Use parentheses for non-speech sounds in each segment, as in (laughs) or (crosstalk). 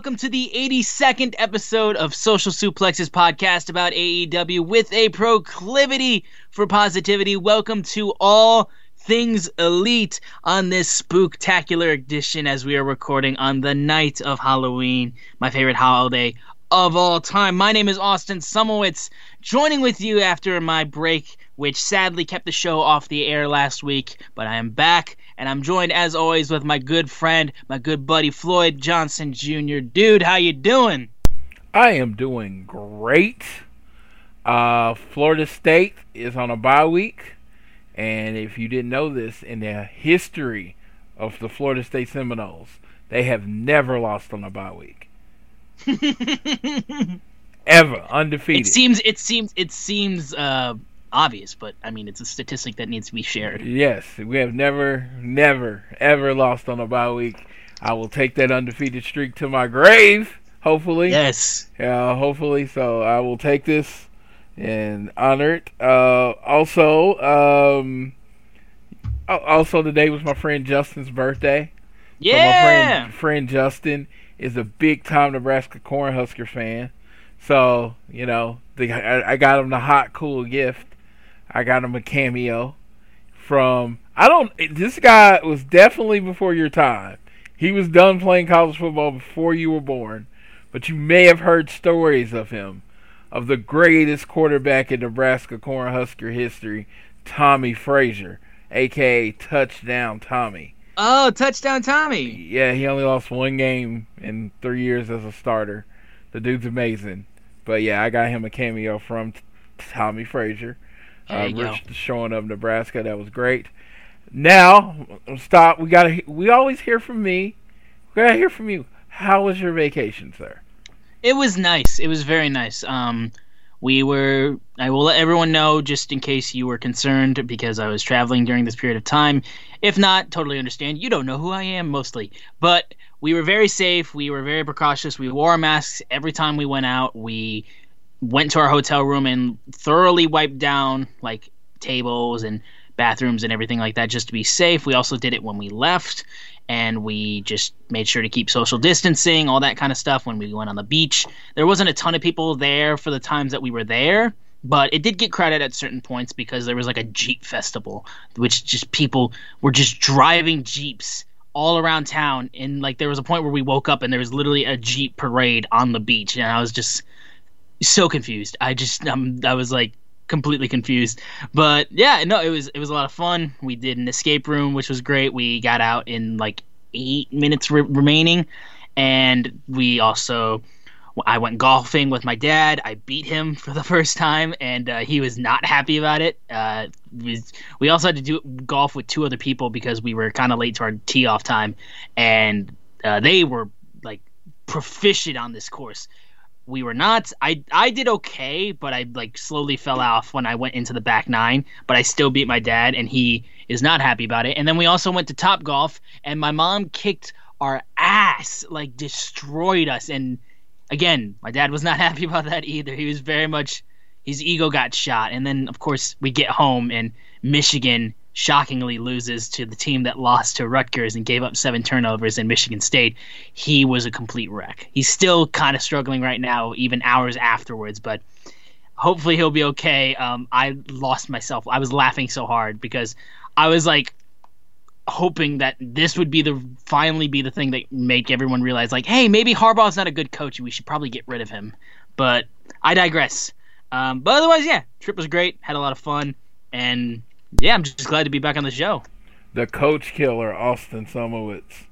Welcome to the 82nd episode of Social Suplexes podcast about AEW with a proclivity for positivity. Welcome to all things elite on this spooktacular edition as we are recording on the night of Halloween, my favorite holiday of all time. My name is Austin Szumowicz, joining with you after my break, which sadly kept the show off the air last week, but I am back and I'm joined as always with my good friend, my good buddy Floyd Johnson Jr. Dude, how you doing? I am doing great. Uh, Florida State is on a bye week, and if you didn't know this, in the history of the Florida State Seminoles, they have never lost on a bye week. (laughs) Ever undefeated. It seems it seems it seems uh obvious, but I mean it's a statistic that needs to be shared. Yes, we have never, never, ever lost on a bye week. I will take that undefeated streak to my grave. Hopefully, Yes. Yeah, hopefully. So I will take this and honor it. Uh, also, um, al- also today was my friend Justin's birthday. So my Yeah. friend, friend Justin is a big time Nebraska Cornhusker fan. So you know, the, I, I got him the hot cool gift. I got him a cameo from. I don't. This guy was definitely before your time. He was done playing college football before you were born, but you may have heard stories of him, of the greatest quarterback in Nebraska Cornhusker history, Tommie Frazier, aka Touchdown Tommy. Oh, touchdown Tommy. Yeah, he only lost one game in three years as a starter. The dude's amazing. But yeah, I got him a cameo from t- Tommie Frazier. There Uh, you go. Rich showing up Nebraska. That was great. Now, stop. We got to. We always hear from me. We got to hear from you. How was your vacation, sir? It was nice. It was very nice. Um, we were. I will let everyone know just in case you were concerned because I was traveling during this period of time. If not, totally understand. You don't know who I am mostly, but we were very safe. We were very precautious. We wore masks every time we went out. We went to our hotel room and thoroughly wiped down like tables and bathrooms and everything like that just to be safe. We also did it when we left and we just made sure to keep social distancing, all that kind of stuff when we went on the beach. There wasn't a ton of people there for the times that we were there, but it did get crowded at certain points because there was like a Jeep festival, which just people were just driving Jeeps all around town. And like there was a point where we woke up and there was literally a Jeep parade on the beach, and I was just so confused. I just um, I was like completely confused. But yeah, no, it was it was a lot of fun. We did an escape room, which was great. We got out in like eight minutes re- remaining, and we also I went golfing with my dad. I beat him (laughs) for the first time, and uh, he was not happy about it. Uh, we, we also had to do golf with two other people because we were kind of late to our tee off time, and uh, they were like proficient on this course. We were not. I I did okay, but I like slowly fell off when I went into the back nine. But I still beat my dad, and he is not happy about it. And then we also went to Top Golf, and my mom kicked our ass, like destroyed us. And again, my dad was not (laughs) happy about that either. He was very much his ego got shot. And then of course we get home and Michigan shockingly loses to the team that lost to Rutgers and gave up seven turnovers in Michigan State, he was a complete wreck. He's still kind of struggling right now, even hours afterwards, but hopefully he'll be okay. Um, I lost myself. I was laughing so hard because I was like hoping that this would be the finally be the thing that make everyone realize like, hey, maybe Harbaugh's not a good coach and we should probably get rid of him. But I digress. Um, but otherwise, yeah, trip was great. Had a lot of fun, and yeah, I'm just glad to be back on the show. The coach killer, Austin Szumowicz.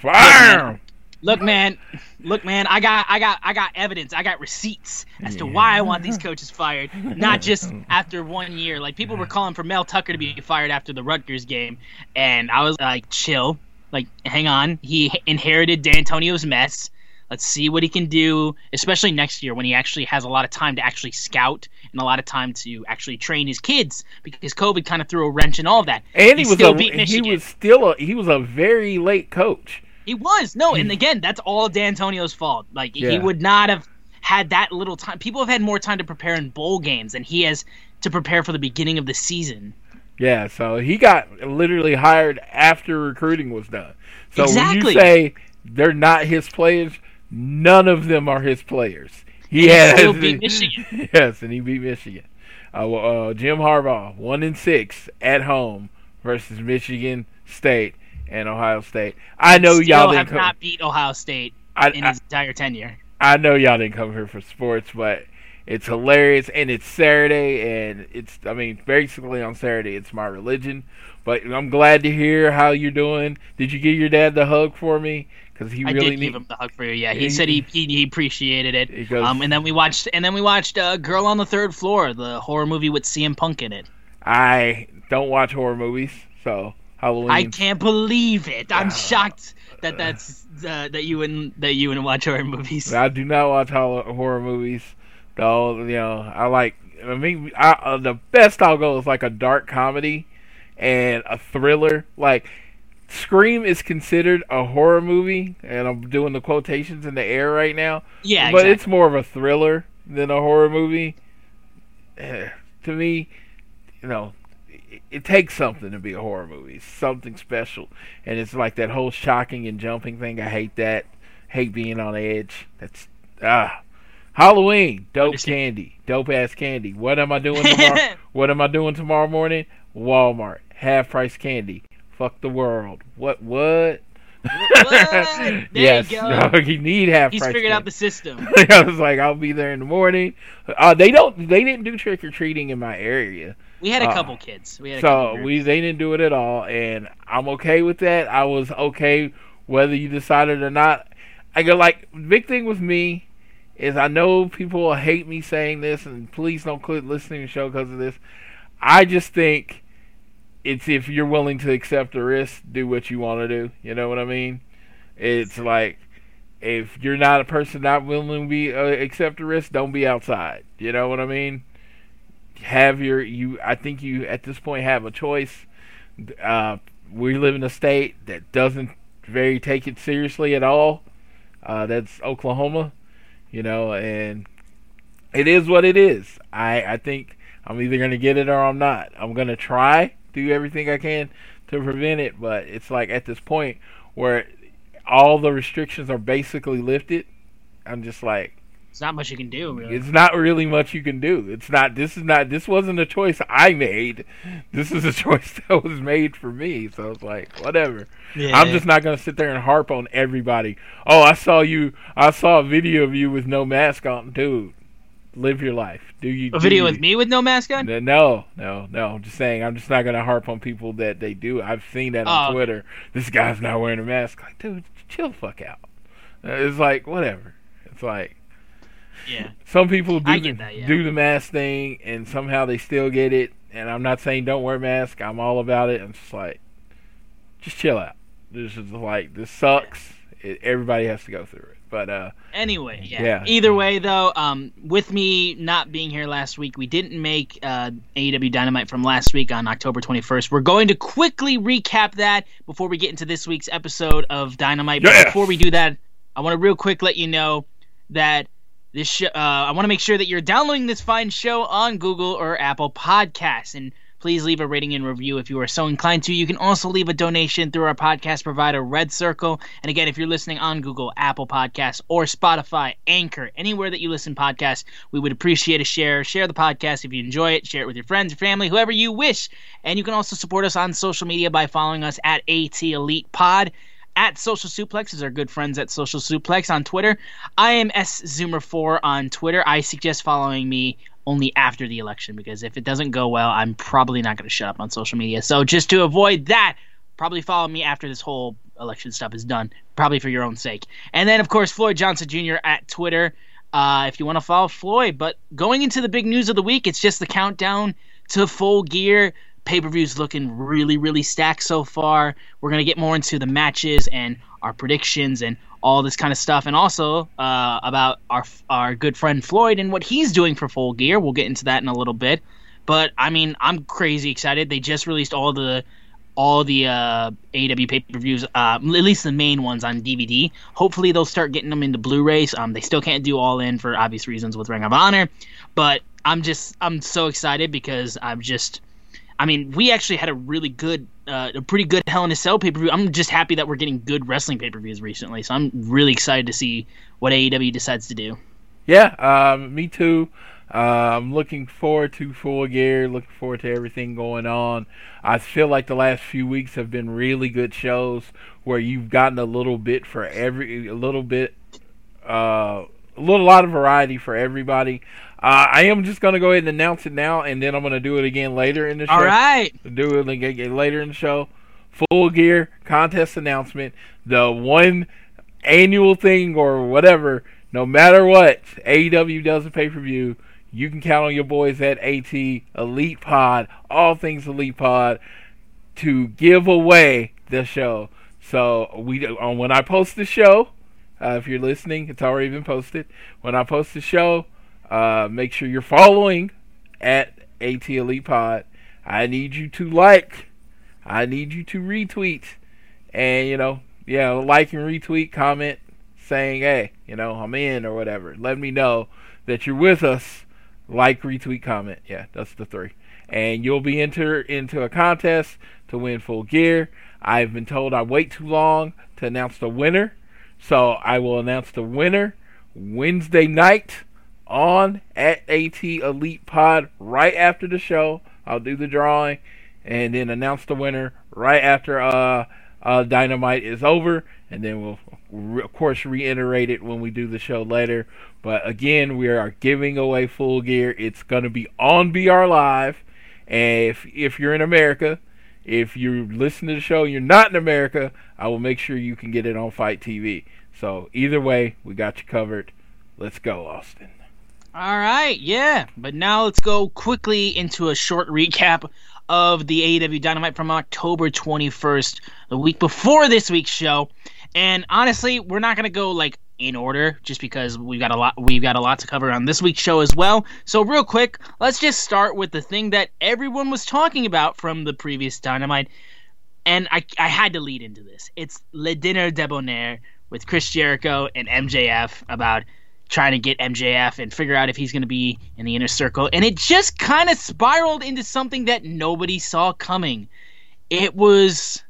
Fire! Look, man, look, man. I got, I got, I got evidence. I got receipts as to why I want these coaches fired, not (laughs) just after one year. Like people were calling for Mel Tucker to be fired after the Rutgers game, and I was like, chill, like, hang on. He inherited Dantonio's mess. Let's see what he can do, especially next year when he actually has a lot of time to actually scout and a lot of time to actually train his kids because COVID kind of threw a wrench in all of that. And he, he was still a, beat Michigan. He was still a, he was a very late coach. He was no, and hmm. again, that's all Dantonio's fault. Like yeah. he would not have had that little time. People have had more time to prepare in bowl games than he has to prepare for the beginning of the season. Yeah, so he got literally hired after recruiting was done. So exactly. when you say they're not his players, none of them are his players. He and has (laughs) beat Michigan. Yes, and he beat Michigan. Uh, uh, Jim Harbaugh, one in six at home versus Michigan State and Ohio State. I know Still y'all didn't have not beat Ohio State I, in his entire tenure. I know y'all didn't come here for sports, but it's hilarious and it's Saturday and it's I mean basically on Saturday it's my religion. But I'm glad to hear how you're doing. Did you give your dad the hug for me? Because he I really did need... give him the hug for you. Yeah, he, he said he, he, he appreciated it. He goes, um, and then we watched and then we watched uh, Girl on the Third Floor, the horror movie with CM Punk in it. I don't watch horror movies, so Halloween. I can't believe it. I'm shocked that that's uh, that you and that you and watch horror movies. I do not watch horror movies. Though you know, I like. I mean, I, uh, the best I'll go is like a dark comedy and a thriller. Like Scream is considered a horror movie, and I'm doing the quotations in the air right now. Yeah, but exactly. it's more of a thriller than a horror movie. to me, you know, it takes something to be a horror movie. something special, and it's like that whole shocking and jumping thing. I hate that. Hate being on edge. That's ah. Halloween, dope candy, dope ass candy. What am I doing tomorrow? (laughs) what am I doing tomorrow morning? Walmart, half price candy. Fuck the world. What? What? What? (laughs) yes, you, go. you need half. He's figured out the system. (laughs) I was like, I'll be there in the morning. Uh, they don't. They didn't do trick or treating in my area. We had a Uh, couple kids. We had a So couple we they didn't do it at all, and I'm okay with that. I was okay whether you decided or not. I go like big thing with me is I know people will hate me saying this, and please don't quit listening to the show because of this. I just think it's if you're willing to accept the risk, do what you want to do. You know what I mean? It's like if you're not a person not willing to be uh, accept the risk, don't be outside. You know what I mean? Have your you. I think you at this point have a choice. Uh, we live in a state that doesn't very take it seriously at all. Uh, that's Oklahoma, you know, and it is what it is. I I think I'm either gonna get it or I'm not. I'm gonna try do everything I can to prevent it, but it's like at this point where all the restrictions are basically lifted. I'm just like, it's not much you can do. Really. it's not really much you can do. It's not. This is not. This wasn't a choice I made. This is a (laughs) choice that was made for me. So it's like whatever. Yeah. I'm just not gonna sit there and harp on everybody. Oh, I saw you. I saw a video of you with no mask on, dude. Live your life. Do you a do video you. with me with no mask on. No, no, no. I'm just saying. I'm just not gonna harp on people that they do. I've seen that on Oh, okay. Twitter. This guy's not wearing a mask. Like, dude, chill the fuck out. Uh, It's like whatever. It's like Yeah. some people do the, that, yeah. do the mask thing, and somehow they still get it. And I'm not saying don't wear a mask. I'm all about it. I'm just like, just chill out. This is like this sucks. It, everybody has to go through it. But uh, Anyway, yeah. Yeah. Either way, though, um, with me not being here last week, we didn't make uh, AEW Dynamite from last week on October 21st. We're going to quickly recap that before we get into this week's episode of Dynamite. But before we do that, I want to real quick let you know that this show, uh, I want to make sure that you're downloading this fine show on Google or Apple Podcasts. And please leave a rating and review if you are so inclined to. You can also leave a donation through our podcast provider, Red Circle. And again, if you're listening on Google, Apple Podcasts, or Spotify, Anchor, anywhere that you listen podcasts, we would appreciate a share. Share the podcast if you enjoy it. Share it with your friends, your family, whoever you wish. And you can also support us on social media by following us at AT Elite Pod at Social Suplex is our good friends at Social Suplex on Twitter. I am S Zoomer4 on Twitter. I suggest following me only after the election because if it doesn't go well, I'm probably not going to shut up on social media. So just to avoid that, probably follow me after this whole election stuff is done, probably for your own sake. And then, of course, Floyd Johnson Jr. at Twitter. Uh, if you want to follow Floyd, but going into the big news of the week, it's just the countdown to full gear pay per views looking really, really stacked so far. We're gonna get more into the matches and our predictions and all this kind of stuff, and also uh, about our our good friend Floyd and what he's doing for Full Gear. We'll get into that in a little bit. But I mean, I'm crazy excited. They just released all the all the uh, AEW pay per views, uh, at least the main ones on DVD. Hopefully, they'll start getting them into Blu-rays. Um, they still can't do all in for obvious reasons with Ring of Honor, but I'm just I'm so excited because I'm just I mean, we actually had a really good, uh, a pretty good Hell in a Cell pay per view. I'm just happy that we're getting good wrestling pay per views recently. So I'm really excited to see what AEW decides to do. Yeah, um, me too. Uh, I'm looking forward to Full Gear. Looking forward to everything going on. I feel like the last few weeks have been really good shows where you've gotten a little bit for every, a little bit, uh, a little lot of variety for everybody. Uh, I am just going to go ahead and announce it now, and then I'm going to do it again later in the show. All right. Do it again later in the show. Full Gear contest announcement. The one annual thing or whatever, no matter what, AEW does a pay per view. You can count on your boys at AT Elite Pod, all things Elite Pod, to give away the show. So we on when I post the show, uh, if you're listening, it's already been posted. When I post the show, uh, make sure you're following at AT Elite Pod. I need you to like. I need you to retweet. And, you know, yeah, like and retweet, comment saying, hey, you know, I'm in or whatever. Let me know that you're with us. Like, retweet, comment. Yeah, that's the three. And you'll be entered into a contest to win full gear. I've been told I wait too long to announce the winner. So I will announce the winner Wednesday night on at AT Elite Pod right after the show. I'll do the drawing and then announce the winner right after uh, uh, Dynamite is over, and then we'll re- of course reiterate it when we do the show later. But again, we are giving away full gear. It's going to be on BR Live, and if if you're in America, if you listen to the show, you're not in America, I will make sure you can get it on FITE TV. So either way, we got you covered. Let's go, Austin. All right, yeah. But now let's go quickly into a short recap of the AEW Dynamite from October 21st, the week before this week's show. And honestly, we're not going to go like in order just because we've got a lot we've got a lot to cover on this week's show as well. So real quick, let's just start with the thing that everyone was talking about from the previous Dynamite. And I I had to lead into this. It's Le Dinner Debonair with Chris Jericho and MJF about trying to get MJF and figure out if he's going to be in the inner circle. And it just kind of spiraled into something that nobody saw coming. It was.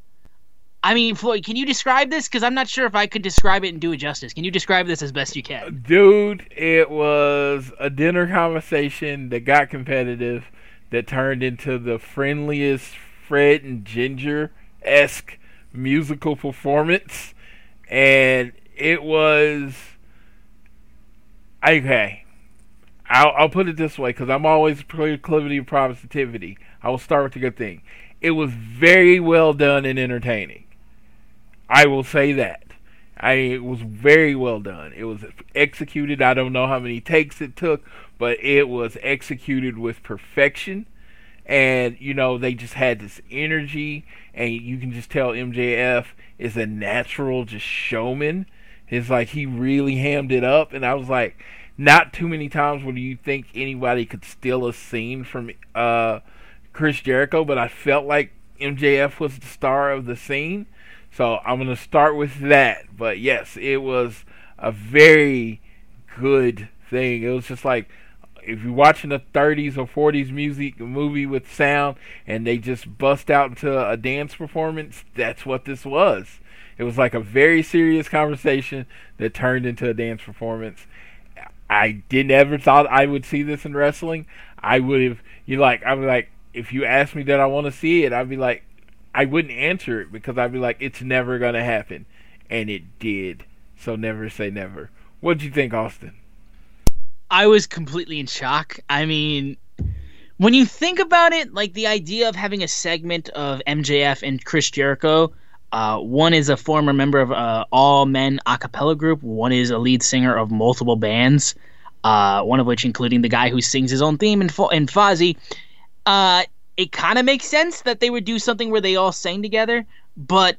I mean, Floyd, can you describe this? Because I'm not sure if I could describe it and do it justice. Can you describe this as best you can? Dude, it was a dinner conversation that got competitive, that turned into the friendliest Fred and Ginger esque musical performance. And it was okay. I'll, I'll put it this way because I'm always proclivity of positivity. I will start with the good thing. It was very well done and entertaining. I will say that. I it was very well done. It was executed. I don't know how many takes it took, but it was executed with perfection. And you know they just had this energy, and you can just tell MJF is a natural just showman it's like he really hammed it up, and I was like, not too many times would you think anybody could steal a scene from uh, Chris Jericho, but I felt like MJF was the star of the scene. So I'm gonna start with that. But yes, it was a very good thing. It was just like if you're watching a 30s or 40s music movie with sound and they just bust out into a dance performance, that's what this was. It was like a very serious conversation that turned into a dance performance. I didn't ever thought I would see this in wrestling. I would have you like I was like if you asked me that I want to see it, I'd be like I wouldn't answer it because I'd be like it's never gonna happen, and it did. So never say never. What did you think, Austin? I was completely in shock. I mean, when you think about it, like the idea of having a segment of MJF and Chris Jericho, uh, one is a former member of uh, All Men a cappella group, one is a lead singer of multiple bands, uh, one of which including the guy who sings his own theme in, in Fozzy. It kind of makes sense that they would do something where they all sang together, but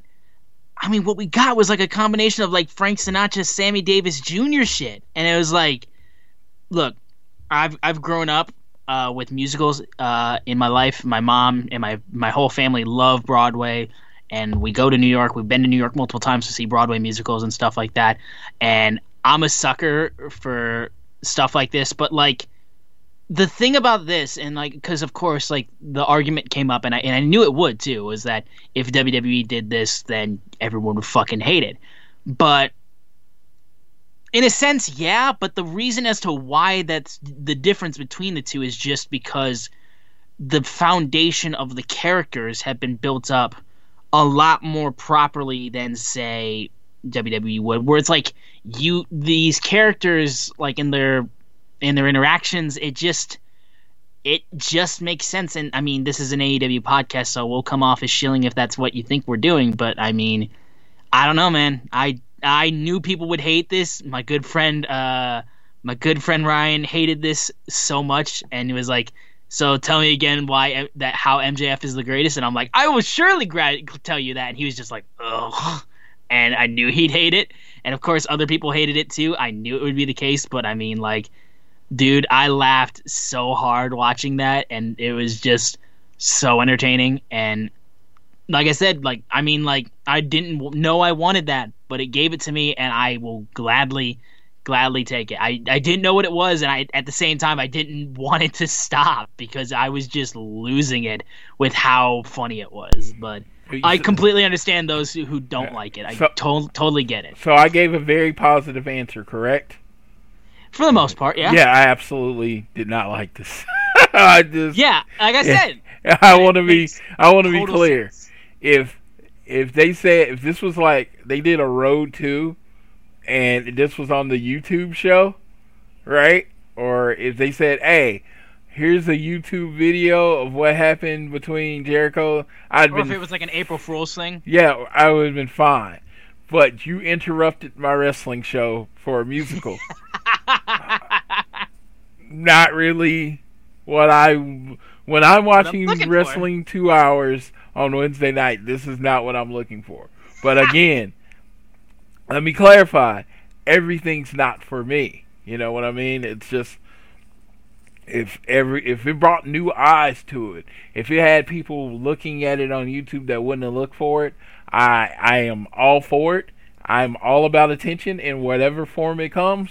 I mean, what we got was like a combination of like Frank Sinatra, Sammy Davis Jr. shit, and it was like look, I've I've grown up uh, with musicals uh, in my life. My mom and my my whole family love Broadway, and we go to New York. We've been to New York multiple times to see Broadway musicals and stuff like that. And I'm a sucker for stuff like this. But like the thing about this, and like because of course like the argument came up, and I and I knew it would too, was that if WWE did this, then everyone would fucking hate it. But in a sense, yeah, but the reason as to why that's the difference between the two is just because the foundation of the characters have been built up a lot more properly than say WWE would, where it's like you these characters like in their in their interactions, it just it just makes sense. And I mean, this is an AEW podcast, so we'll come off as shilling if that's what you think we're doing. But I mean, I don't know, man. I I knew people would hate this. My good friend, uh, my good friend Ryan hated this so much, and he was like, "So tell me again why that how MJF is the greatest." And I'm like, "I will surely gra- tell you that." And he was just like, "Ugh," and I knew he'd hate it. And of course, other people hated it too. I knew it would be the case, but I mean, like, dude, I laughed so hard watching that, and it was just so entertaining. And like I said, like I mean, like I didn't know I wanted that, but it gave it to me, and I will gladly, gladly take it. I, I didn't know what it was, and I at the same time I didn't (laughs) want it to stop because I was just losing it with how funny it was. But I completely understand those who don't like it. I so, to- totally get it. So I gave a very positive answer, correct? For the most part, yeah. Yeah, I absolutely did not like this. (laughs) I just yeah, like I said, (laughs) I want to be I want to be clear. Sense. If if they said if this was like they did a road to and this was on the YouTube show, right? Or if they said, "Hey, here's a YouTube video of what happened between Jericho," I'd or been. if it was like an April Fool's thing. Yeah, I would have been fine. But you interrupted my wrestling show for a musical. (laughs) Not really what I when I'm watching I'm wrestling for. two hours on Wednesday night. This is not what I'm looking for. But again, (laughs) let me clarify: everything's not for me. You know what I mean? It's just if every if it brought new eyes to it, if it had people looking at it on YouTube that wouldn't have looked for it, I I am all for it. I'm all about attention in whatever form it comes.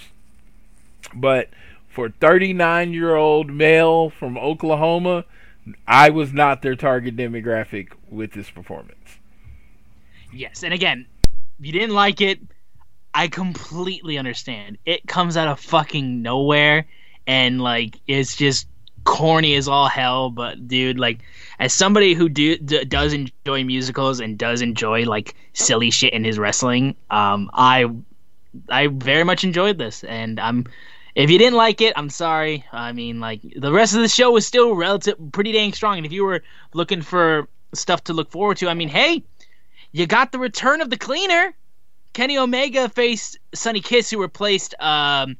But for 39 year old male from Oklahoma I was not their target demographic with this performance. Yes, and again, if you didn't like it, I completely understand. It comes out of fucking nowhere, and like it's just corny as all hell. But dude, like as somebody who do d- does enjoy musicals and does enjoy like silly shit in his wrestling, um, I I very much enjoyed this, and I'm if you didn't like it, I'm sorry. I mean, like the rest of the show was still relative, pretty dang strong. And if you were looking for stuff to look forward to, I mean, hey, you got the return of the cleaner. Kenny Omega faced Sonny Kiss, who replaced um,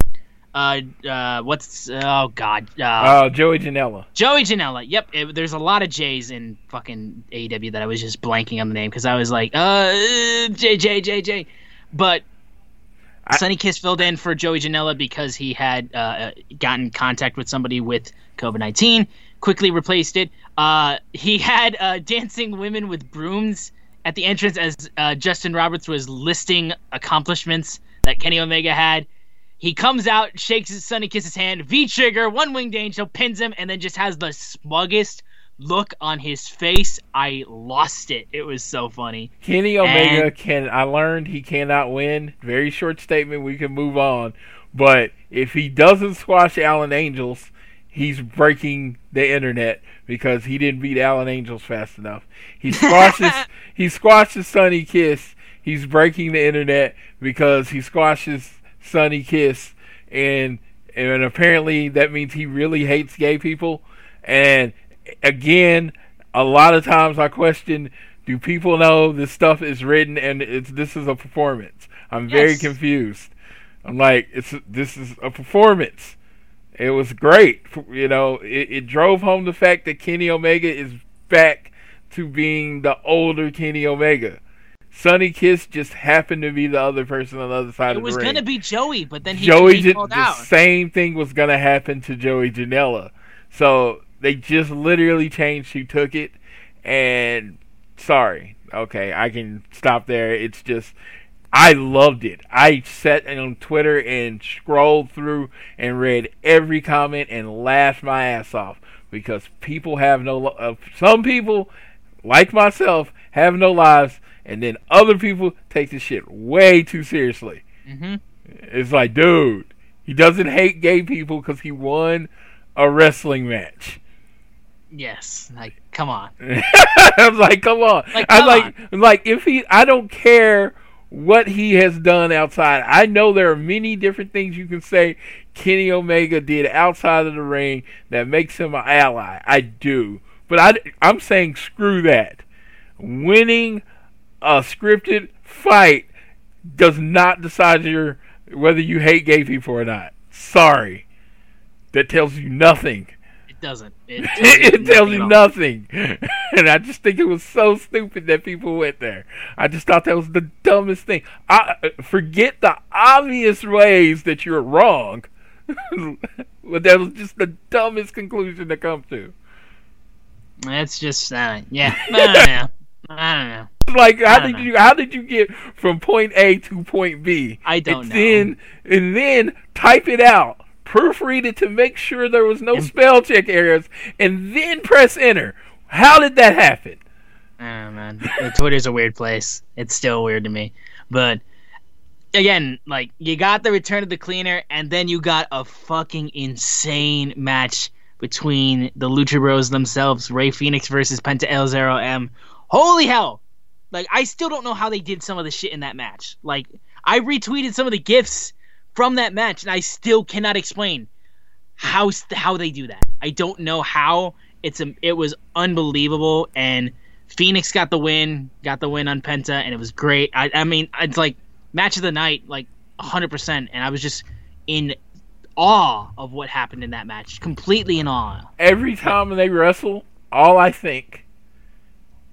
uh, uh, what's oh god, uh, uh Joey Janela. Joey Janela. Yep, it, there's a lot of J's in fucking AEW that I was just blanking on the name because I was like, uh, J J J J, but I, Sonny Kiss filled in for Joey Janela because he had uh, gotten contact with somebody with COVID nineteen. Quickly replaced it. Uh, he had uh, dancing women with brooms at the entrance as uh, Justin Roberts was listing accomplishments that Kenny Omega had. He comes out, shakes his Sonny Kiss's hand, V trigger, one winged angel, pins him, and then just has the smuggest look on his face. I lost it. It was so funny. Kenny Omega And- can. I learned he cannot win. Very short statement. We can move on. But if he doesn't squash Alan Angels, he's breaking the internet because he didn't beat Alan Angels fast enough. He (laughs) squashes. he squashes Sonny Kiss. He's breaking the internet because he squashes Sonny Kiss, and and apparently that means he really hates gay people. And again, a lot of times I question: Do people know this stuff is written and it's this is a performance? I'm very confused. I'm like, it's this is a performance. It was great. You know, it, it drove home the fact that Kenny Omega is back to being the older Kenny Omega. Sonny Kiss just happened to be the other person on the other side It of the was gonna be Joey, but then he, Joey, he Jan- called the out. same thing was gonna happen to Joey Janela. So they just literally changed who took it, and sorry, okay, I can stop there. It's just I loved it. I sat on Twitter and scrolled through and read every comment and laughed my ass off because people have no. Uh, some people, like myself, have no lives, and then other people take this shit way too seriously. hmm It's like, dude, he doesn't hate gay people because he won a wrestling match. Yes, like come on. (laughs) I was like, come on. Like, I'm come like, like if he, I don't care what he has done outside. I know there are many different things you can say Kenny Omega did outside of the ring that makes him an ally. I do, but I, I'm saying screw that. Winning a scripted fight does not decide your whether you hate gay people or not. Sorry, that tells you nothing. It doesn't. (laughs) It, it tells you nothing. (laughs) and I just think it was so stupid that people went there. I just thought that was the dumbest thing. I uh, forget the obvious ways that you're wrong. (laughs) but that was just the dumbest conclusion to come to. That's just uh, yeah. I don't know. I don't know. (laughs) Like how did know. you how did you get from point A to point B? I don't and know. Then and then type it out, proofread it to make sure there was no spell check errors, and then press enter. How did that happen? I man. Twitter's a weird place. It's still weird to me. But again, like you got the return of the cleaner, and then you got a fucking insane match between the Lucha Bros themselves, Rey Fénix versus Penta El Zero M. Holy hell! Like I still don't know how they did some of the shit in that match. Like I retweeted some of the gifs from that match, and I still cannot explain how how they do that. I don't know how. It's a, it was unbelievable, and Fénix got the win, got the win on Penta, and it was great. I, I mean, it's like match of the night, like 100%, and I was just in awe of what happened in that match, completely in awe. every time they wrestle, all I think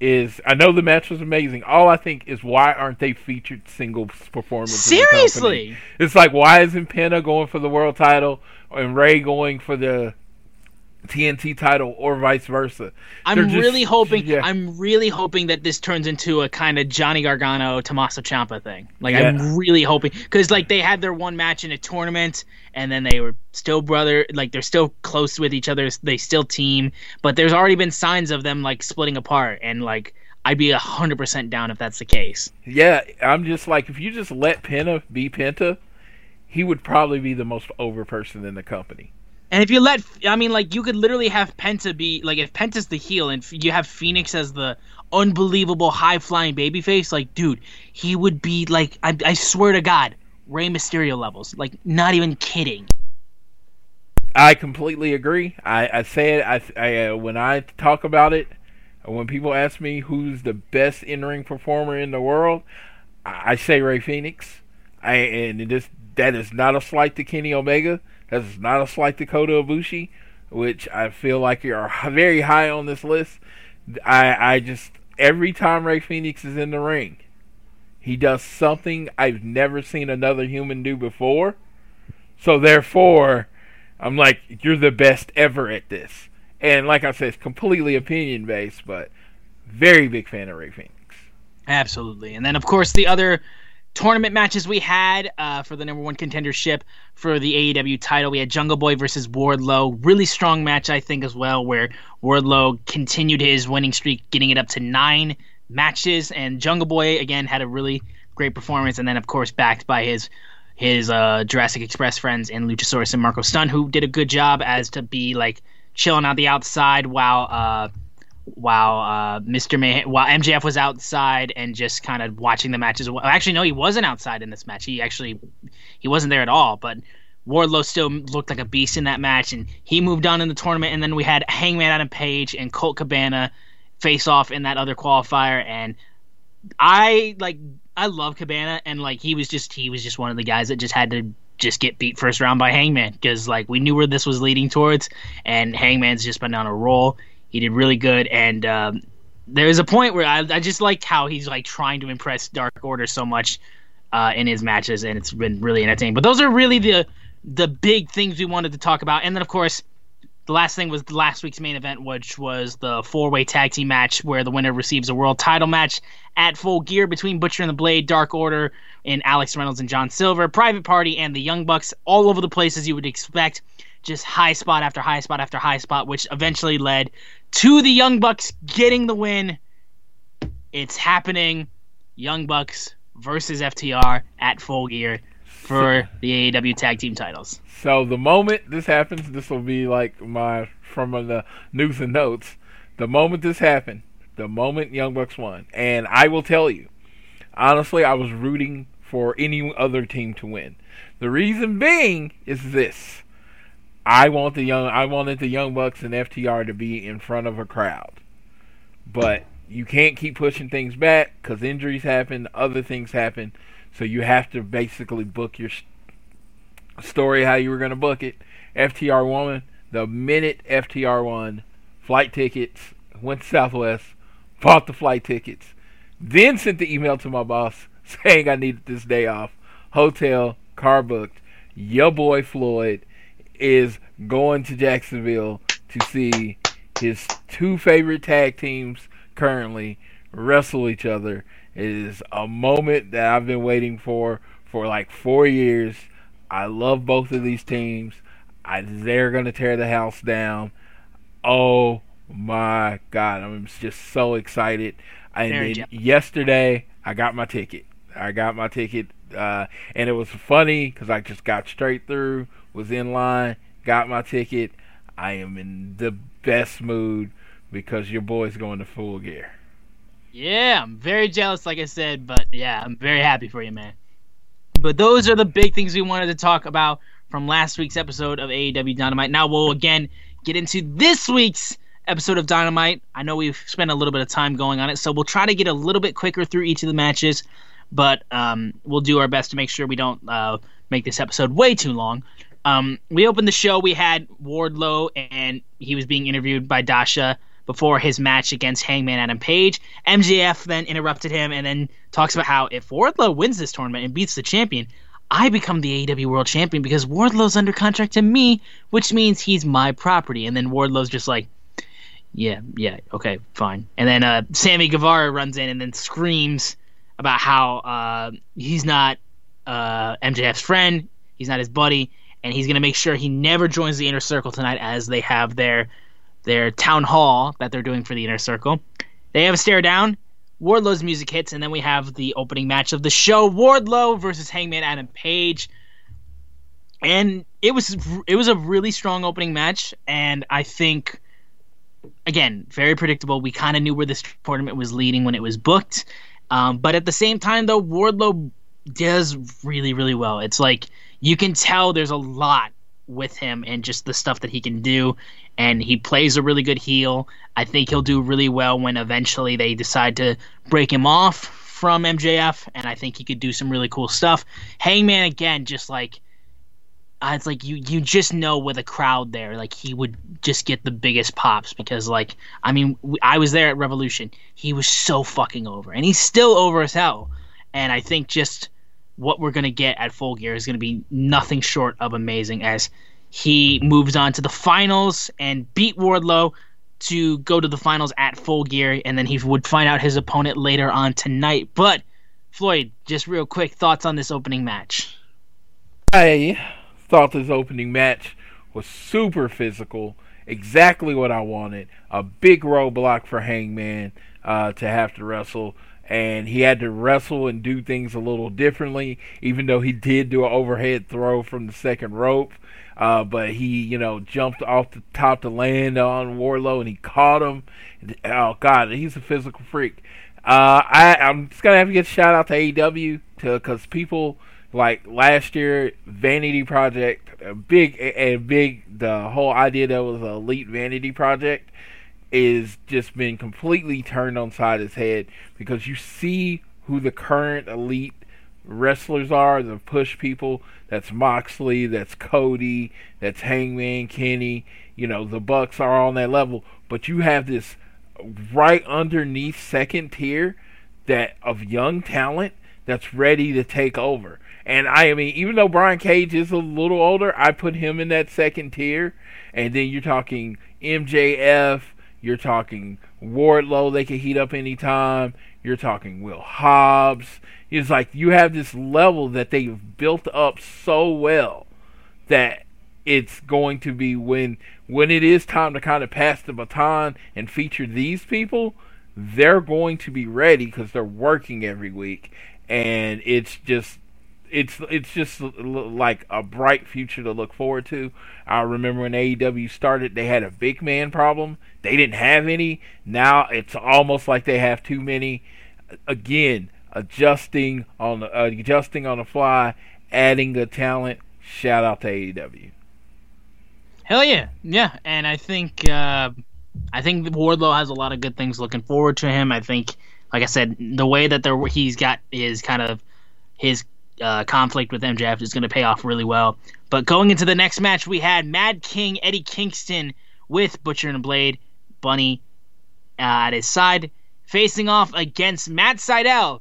is I know the match was amazing. All I think is why aren't they featured in the? Seriously, it's like why isn't Penta going for the world title and Rey going for the TNT title or vice versa? I'm just- really hoping. yeah. I'm really hoping that this turns into a kind of Johnny Gargano, Tommaso Ciampa thing. Like Yeah. I'm really hoping because like they had their one match in a tournament, and then they were still brother. Like they're still close with each other. They still team, but there's already been signs of them like splitting apart. And like I'd be hundred percent down if that's the case. Yeah, I'm just like if you just let Penta be Penta, he would probably be the most over person in the company. And if you let, I mean, like you could literally have Penta be like if Penta's the heel and you have Fénix as the unbelievable high flying babyface, like dude, he would be like I, I swear to God, Rey Mysterio levels. Like not even kidding. I completely agree. I, I say it. I, I uh, when I talk about it, when people ask me who's the best in-ring performer in the world, I, I say Rey Fénix. I and it is that is not a slight to Kenny Omega. That is not a slight to Kota Ibushi, which I feel like you are (laughs) very high on this list. I I just every time Rey Fénix is in the ring, he does something I've never seen another human do before. So therefore, I'm like, you're the best ever at this. And like I said, it's completely opinion based, but very big fan of Rey Fénix. Absolutely. And then of course the other tournament matches we had uh, for the number one contendership for the AEW title. We had Jungle Boy versus Wardlow. Really strong match, I think, as well, where Wardlow continued his winning streak, getting it up to nine matches. And Jungle Boy, again, had a really great performance. And then, of course, backed by his his uh, Jurassic Express friends in Luchasaurus and Marko Stunt, who did a good job as to be like chilling out the outside while. Uh, while uh, Mr. May while MJF was outside and just kind of watching the matches. Actually, no, he wasn't outside in this match. He actually he wasn't there at all. But Wardlow still looked like a beast in that match, and he moved on in the tournament. And then we had Hangman Adam Page and Colt Cabana face off in that other qualifier, and I like I love Cabana, and like he was just he was just one of the guys that just had to just get beat first round by Hangman because like we knew where this was leading towards, and Hangman's just been on a roll. He did really good, and um, there's a point where I, I just like how he's like trying to impress Dark Order so much uh, in his matches, and it's been really entertaining. But those are really the the big things we wanted to talk about, and then of course. The last thing was last week's main event, which was the four way tag team match where the winner receives a world title match at full gear between Butcher and the Blade, Dark Order, and Alex Reynolds and John Silver, Private Party, and the Young Bucks, all over the places you would expect. Just high spot after high spot after high spot, which eventually led to the Young Bucks getting the win. It's happening. Young Bucks versus FTR at full gear for the AEW tag team titles. So the moment this happens, this will be like my from the news and notes. The moment this happened, the moment Young Bucks won, and I will tell you, honestly, I was rooting for any other team to win. The reason being is this: I want the young, I wanted the Young Bucks and FTR to be in front of a crowd, but you can't keep pushing things back because injuries happen, other things happen, so you have to basically book your story how you were going to book it. FTR won the minute FTR won, flight tickets went to Southwest, bought the flight tickets, then sent the email to my boss (laughs) saying I needed this day off, hotel, car booked. Your boy Floyd is going to Jacksonville to see his two favorite tag teams currently wrestle each other. It is a moment that I've been waiting for for like four years. I love both of these teams. I, they're going to tear the house down. Oh my God. I'm just so excited. And then yesterday, I got my ticket. I got my ticket. Uh, and it was funny because I just got straight through, was in line, got my ticket. I am in the best mood because your boy's going to full gear. Yeah, I'm very jealous, like I said, but yeah, I'm very happy for you, man. But those are the big things we wanted to talk about from last week's episode of AEW Dynamite. Now we'll again get into this week's episode of Dynamite. I know we've spent a little bit of time going on it, so we'll try to get a little bit quicker through each of the matches, but um, we'll do our best to make sure we don't uh, make this episode way too long. Um, we opened the show. We had Wardlow, and he was being interviewed by Dasha before his match against Hangman Adam Page. MJF then interrupted him and then talks about how if Wardlow wins this tournament and beats the champion, I become the AEW World Champion because Wardlow's under contract to me, which means he's my property. And then Wardlow's just like, yeah, yeah, okay, fine. And then uh, Sammy Guevara runs in and then screams about how uh, he's not uh, MJF's friend, he's not his buddy, and he's gonna make sure he never joins the inner circle tonight as they have their their town hall that they're doing for the inner circle. They have a stare down. Wardlow's music hits, and then we have the opening match of the show: Wardlow versus Hangman Adam Page. And it was it was a really strong opening match, and I think again very predictable. We kind of knew where this tournament was leading when it was booked, um, but at the same time, though, Wardlow does really really well. It's like you can tell there's a lot with him and just the stuff that he can do. And he plays a really good heel. I think he'll do really well when eventually they decide to break him off from MJF. And I think he could do some really cool stuff. Hangman, again, just like. Uh, it's like you you just know with a crowd there like he would just get the biggest pops because like i mean i was there at revolution he was so fucking over and he's still over as hell and i think just what we're going to get at Full Gear is going to be nothing short of amazing as he moves on to the finals and beat Wardlow to go to the finals at Full Gear, and then he would find out his opponent later on tonight. But Floyd, just real quick thoughts on this opening match. I thought this opening match was super physical, exactly what I wanted. A big roadblock for Hangman uh, to have to wrestle, and he had to wrestle and do things a little differently, even though he did do an overhead throw from the second rope. Uh, but he, you know, jumped off the top to land on Wardlow and he caught him. Oh God, he's a physical freak. Uh, I, I'm just gonna have to get a shout out to AEW to because people like last year, Vanity Project, a big and big. The whole idea that was an elite vanity project is just been completely turned on side his head because you see who the current elite wrestlers are, the push people. That's Moxley, that's Cody, that's Hangman, Kenny. You know the Bucks are on that level, but you have this right underneath second tier that of young talent that's ready to take over. And I mean, even though Brian Cage is a little older, I put him in that second tier. And then you're talking MJF, you're talking Wardlow, they can heat up anytime. You're talking Will Hobbs. It's like you have this level that they've built up so well that it's going to be when when it is time to kind of pass the baton and feature these people, they're going to be ready because they're working every week, and it's just it's it's just like a bright future to look forward to. I remember when AEW started, they had a big man problem. They didn't have any. Now it's almost like they have too many. Again, adjusting on the, adjusting on the fly, adding the talent. Shout out to AEW. Hell yeah, yeah, and I think uh, I think Wardlow has a lot of good things looking forward to him. I think, like I said, the way that he's got his kind of his uh, conflict with MJF is going to pay off really well. But going into the next match, we had Mad King Eddie Kingston with Butcher and Blade Bunny uh, at his side, facing off against Matt Sydal.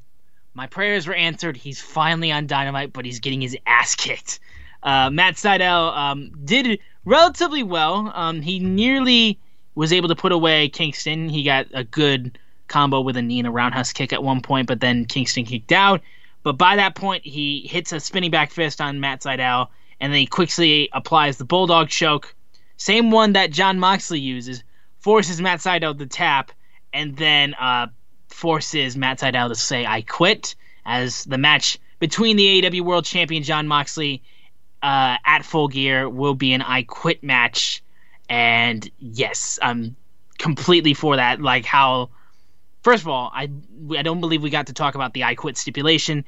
My prayers were answered. He's finally on Dynamite, but he's getting his ass kicked. Uh, Matt Sydal um, did relatively well. Um, he nearly was able to put away Kingston. He got a good combo with a knee and a roundhouse kick at one point, but then Kingston kicked out. But by that point, he hits a spinning back fist on Matt Sydal, and then he quickly applies the Bulldog choke, same one that Jon Moxley uses, forces Matt Sydal to tap, and then uh, forces Matt Sydal to say, I quit, as the match between the AEW World Champion Jon Moxley uh, at Full Gear will be an I quit match. And yes, I'm completely for that. Like how First of all, I I don't believe we got to talk about the I quit stipulation.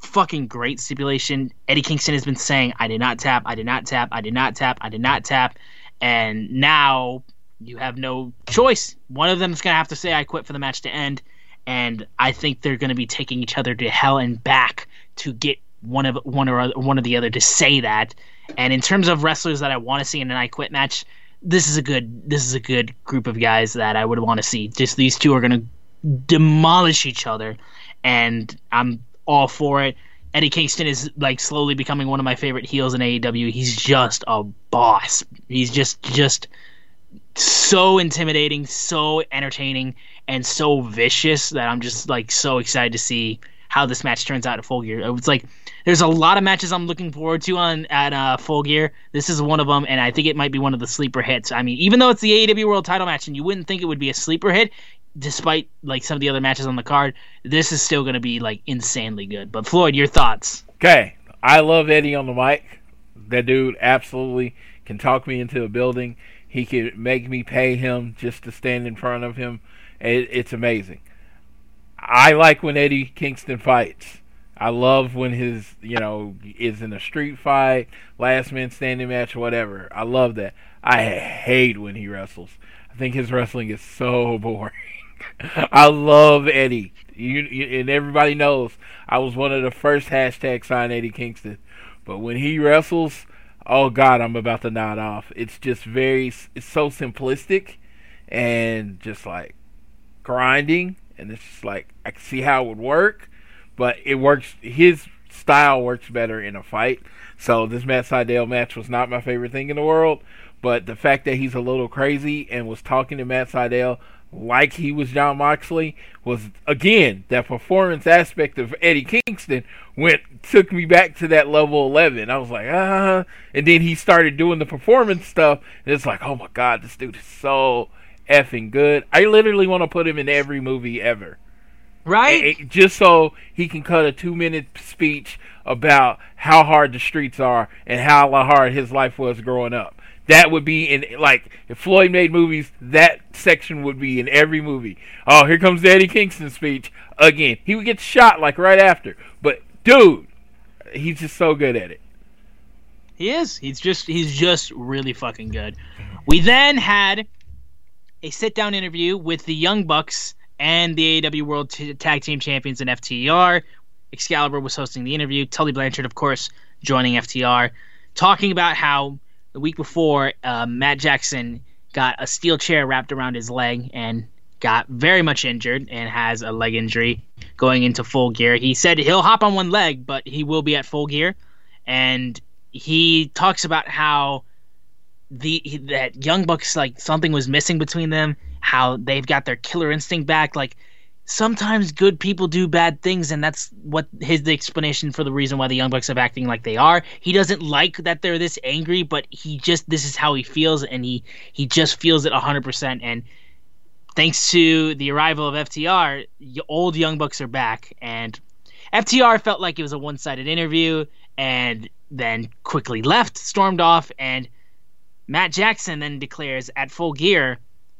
Fucking great stipulation. Eddie Kingston has been saying, I did not tap, I did not tap, I did not tap, I did not tap. And now you have no choice. One of them is going to have to say, I quit for the match to end. And I think they're going to be taking each other to hell and back to get one of one or other, one or the other to say that. And in terms of wrestlers that I want to see in an I quit match, this is a good this is a good group of guys that I would want to see. Just these two are going to demolish each other, and I'm all for it. Eddie Kingston is like slowly becoming one of my favorite heels in AEW. He's just a boss. He's just just so intimidating, so entertaining, and so vicious that I'm just like so excited to see how this match turns out at Full Gear. It's like there's a lot of matches I'm looking forward to on at uh, Full Gear. This is one of them, and I think it might be one of the sleeper hits. I mean, even though it's the AEW World Title match, and you wouldn't think it would be a sleeper hit, despite like some of the other matches on the card, this is still going to be like insanely good. But Floyd, your thoughts? Okay, I love Eddie on the mic. That dude absolutely can talk me into a building. He can make me pay him just to stand in front of him. It, it's amazing. I like when Eddie Kingston fights. I love when his, you know, is in a street fight, last man standing match, whatever. I love that. I hate when he wrestles. I think his wrestling is so (laughs) boring. I love Eddie. You, you, and everybody knows I was one of the first hashtag sign Eddie Kingston. But when he wrestles, oh God, I'm about to nod off. It's just very, it's so simplistic and just like grinding and it's just like I can see how it would work, but it works. His style works better in a fight. So this Matt Sydal match was not my favorite thing in the world, but the fact that he's a little crazy and was talking to Matt Sydal like he was Jon Moxley was again that performance aspect of Eddie Kingston went took me back to that level 11. I was like, ah, and then he started doing the performance stuff, and it's like, oh my god, this dude is so effing good. I literally want to put him in every movie ever. Right? It- it- just so he can cut a two minute speech about how hard the streets are and how hard his life was growing up. That would be in like if Floyd made movies, that section would be in every movie. Oh, here comes the Eddie Kingston speech again. He would get shot like right after, but dude, he's just so good at it. He is. He's just he's just really fucking good. We then had a sit down interview with the Young Bucks and the AEW World T- Tag Team Champions in FTR. Excalibur was hosting the interview. Tully Blanchard, of course, joining FTR, talking about how the week before uh, Matt Jackson got a steel chair wrapped around his leg and got very much injured and has a leg injury going into full gear. He said he'll hop on one leg, but he will be at full gear. And he talks about how the that Young Bucks like something was missing between them, how they've got their killer instinct back. Like sometimes good people do bad things, and that's what his explanation for the reason why the Young Bucks are acting like they are. He doesn't like that they're this angry, but he just this is how he feels, and he he just feels it hundred percent. And thanks to the arrival of FTR, old Young Bucks are back, and FTR felt like it was a one sided interview, and then quickly left, stormed off, and Matt Jackson then declares at full gear,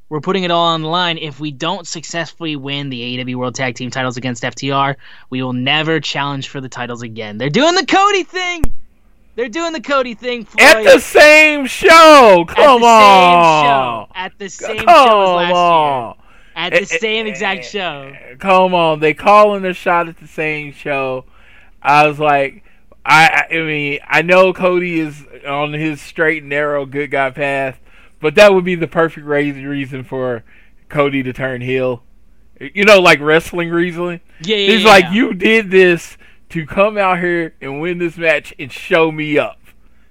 we're putting it all on the line. If we don't successfully win the AEW World Tag Team titles against FTR, we will never challenge for the titles again. They're doing the Cody thing. They're doing the Cody thing. Floyd. At the same show, At come the on, Same show. At the same come show as last on. year. At the Eh, eh, same exact eh, show. Come on, they calling a shot at the same show. I was like, I I mean, I know Cody is on his straight and narrow good guy path, but that would be the perfect reason for Cody to turn heel. You know, like wrestling reason. Yeah, yeah, He's yeah, like, yeah. you did this to come out here and win this match and show me up.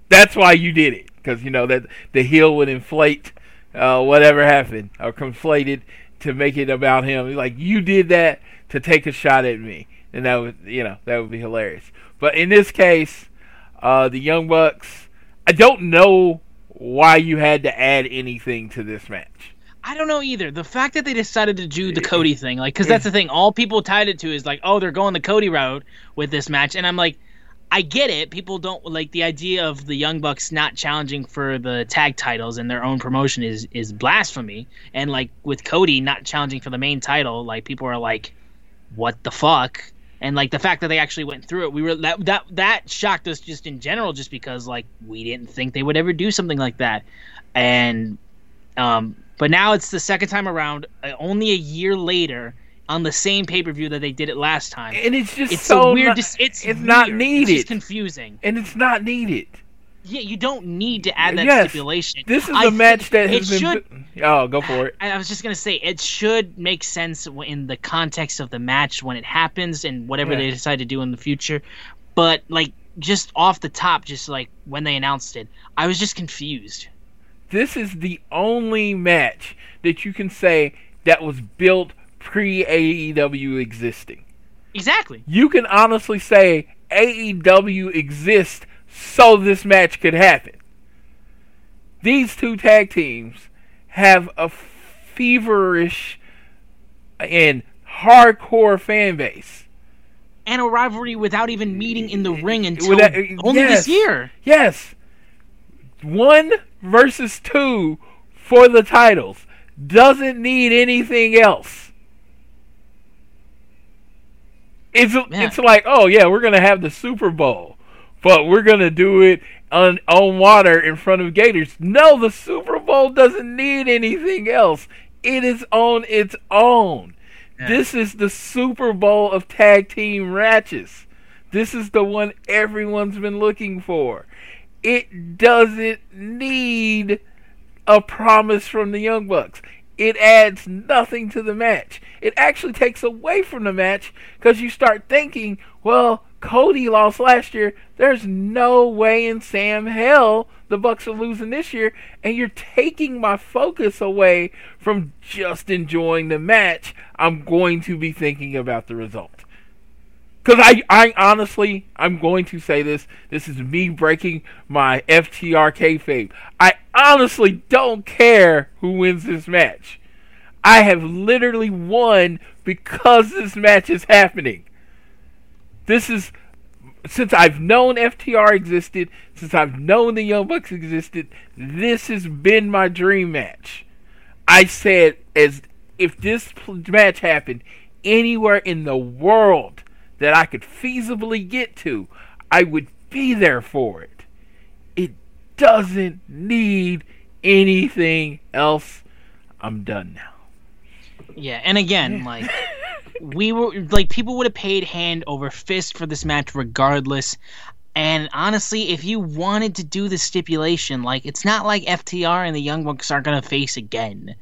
That's why you did it, because you know that the heel would inflate uh, whatever happened or conflated to make it about him. He's like, you did that to take a shot at me, and that would, you know, that would be hilarious. But in this case, uh, the Young Bucks, I don't know why you had to add anything to this match. I don't know either. The fact that they decided to do the eh, Cody eh, thing, like, because that's eh. the thing. All people tied it to is like, oh, they're going the Cody route with this match, and I'm like, I get it. People don't like the idea of the Young Bucks not challenging for the tag titles and their own promotion is is blasphemy. And like with Cody not challenging for the main title, like people are like, what the fuck? And like the fact that they actually went through it, we were that that that shocked us just in general, just because like we didn't think they would ever do something like that. And um, but now it's the second time around, uh, only a year later, on the same pay per view that they did it last time. And it's just it's so weird. not- it's it's not needed. It's just confusing. and it's not needed. Yeah, you don't need to add that Yes, stipulation. This is I a match that has been. should. Oh, go for it. I I was just gonna say it should make sense in the context of the match when it happens and whatever Yeah. they decide to do in the future. But like just off the top, just like when they announced it, I was just confused. This is the only match that you can say that was built pre AEW existing. Exactly. You can honestly say AEW exists so this match could happen. These two tag teams have a feverish and hardcore fan base. And a rivalry without even meeting in the ring until Without- only yes. this year. Yes. One versus two for the titles. Doesn't need anything else. It's it's like, oh yeah, we're gonna have the Super Bowl, but we're gonna do it on on water in front of Gators. No, the Super Bowl doesn't need anything else. It is on its own. This is the Super Bowl of tag team ratchets. This is the one everyone's been looking for. It doesn't need a promise from the Young Bucks. It adds nothing to the match. It actually takes away from the match because you start thinking, well, Cody lost last year. There's no way in Sam hell the Bucks are losing this year, and you're taking my focus away from just enjoying the match. I'm going to be thinking about the result. Because I, I honestly, I'm going to say this. This is me breaking my FTR kayfabe. I honestly don't care who wins this match. I have literally won because this match is happening. This is since I've known FTR existed, since I've known the Young Bucks existed, this has been my dream match. I said as if this match happened anywhere in the world that I could feasibly get to, I would be there for it. It doesn't need anything else. I'm done now. Yeah, and again, like (laughs) we were like people would have paid hand over fist for this match regardless. And honestly, if you wanted to do the stipulation, like it's not like FTR and the Young Bucks aren't gonna face again.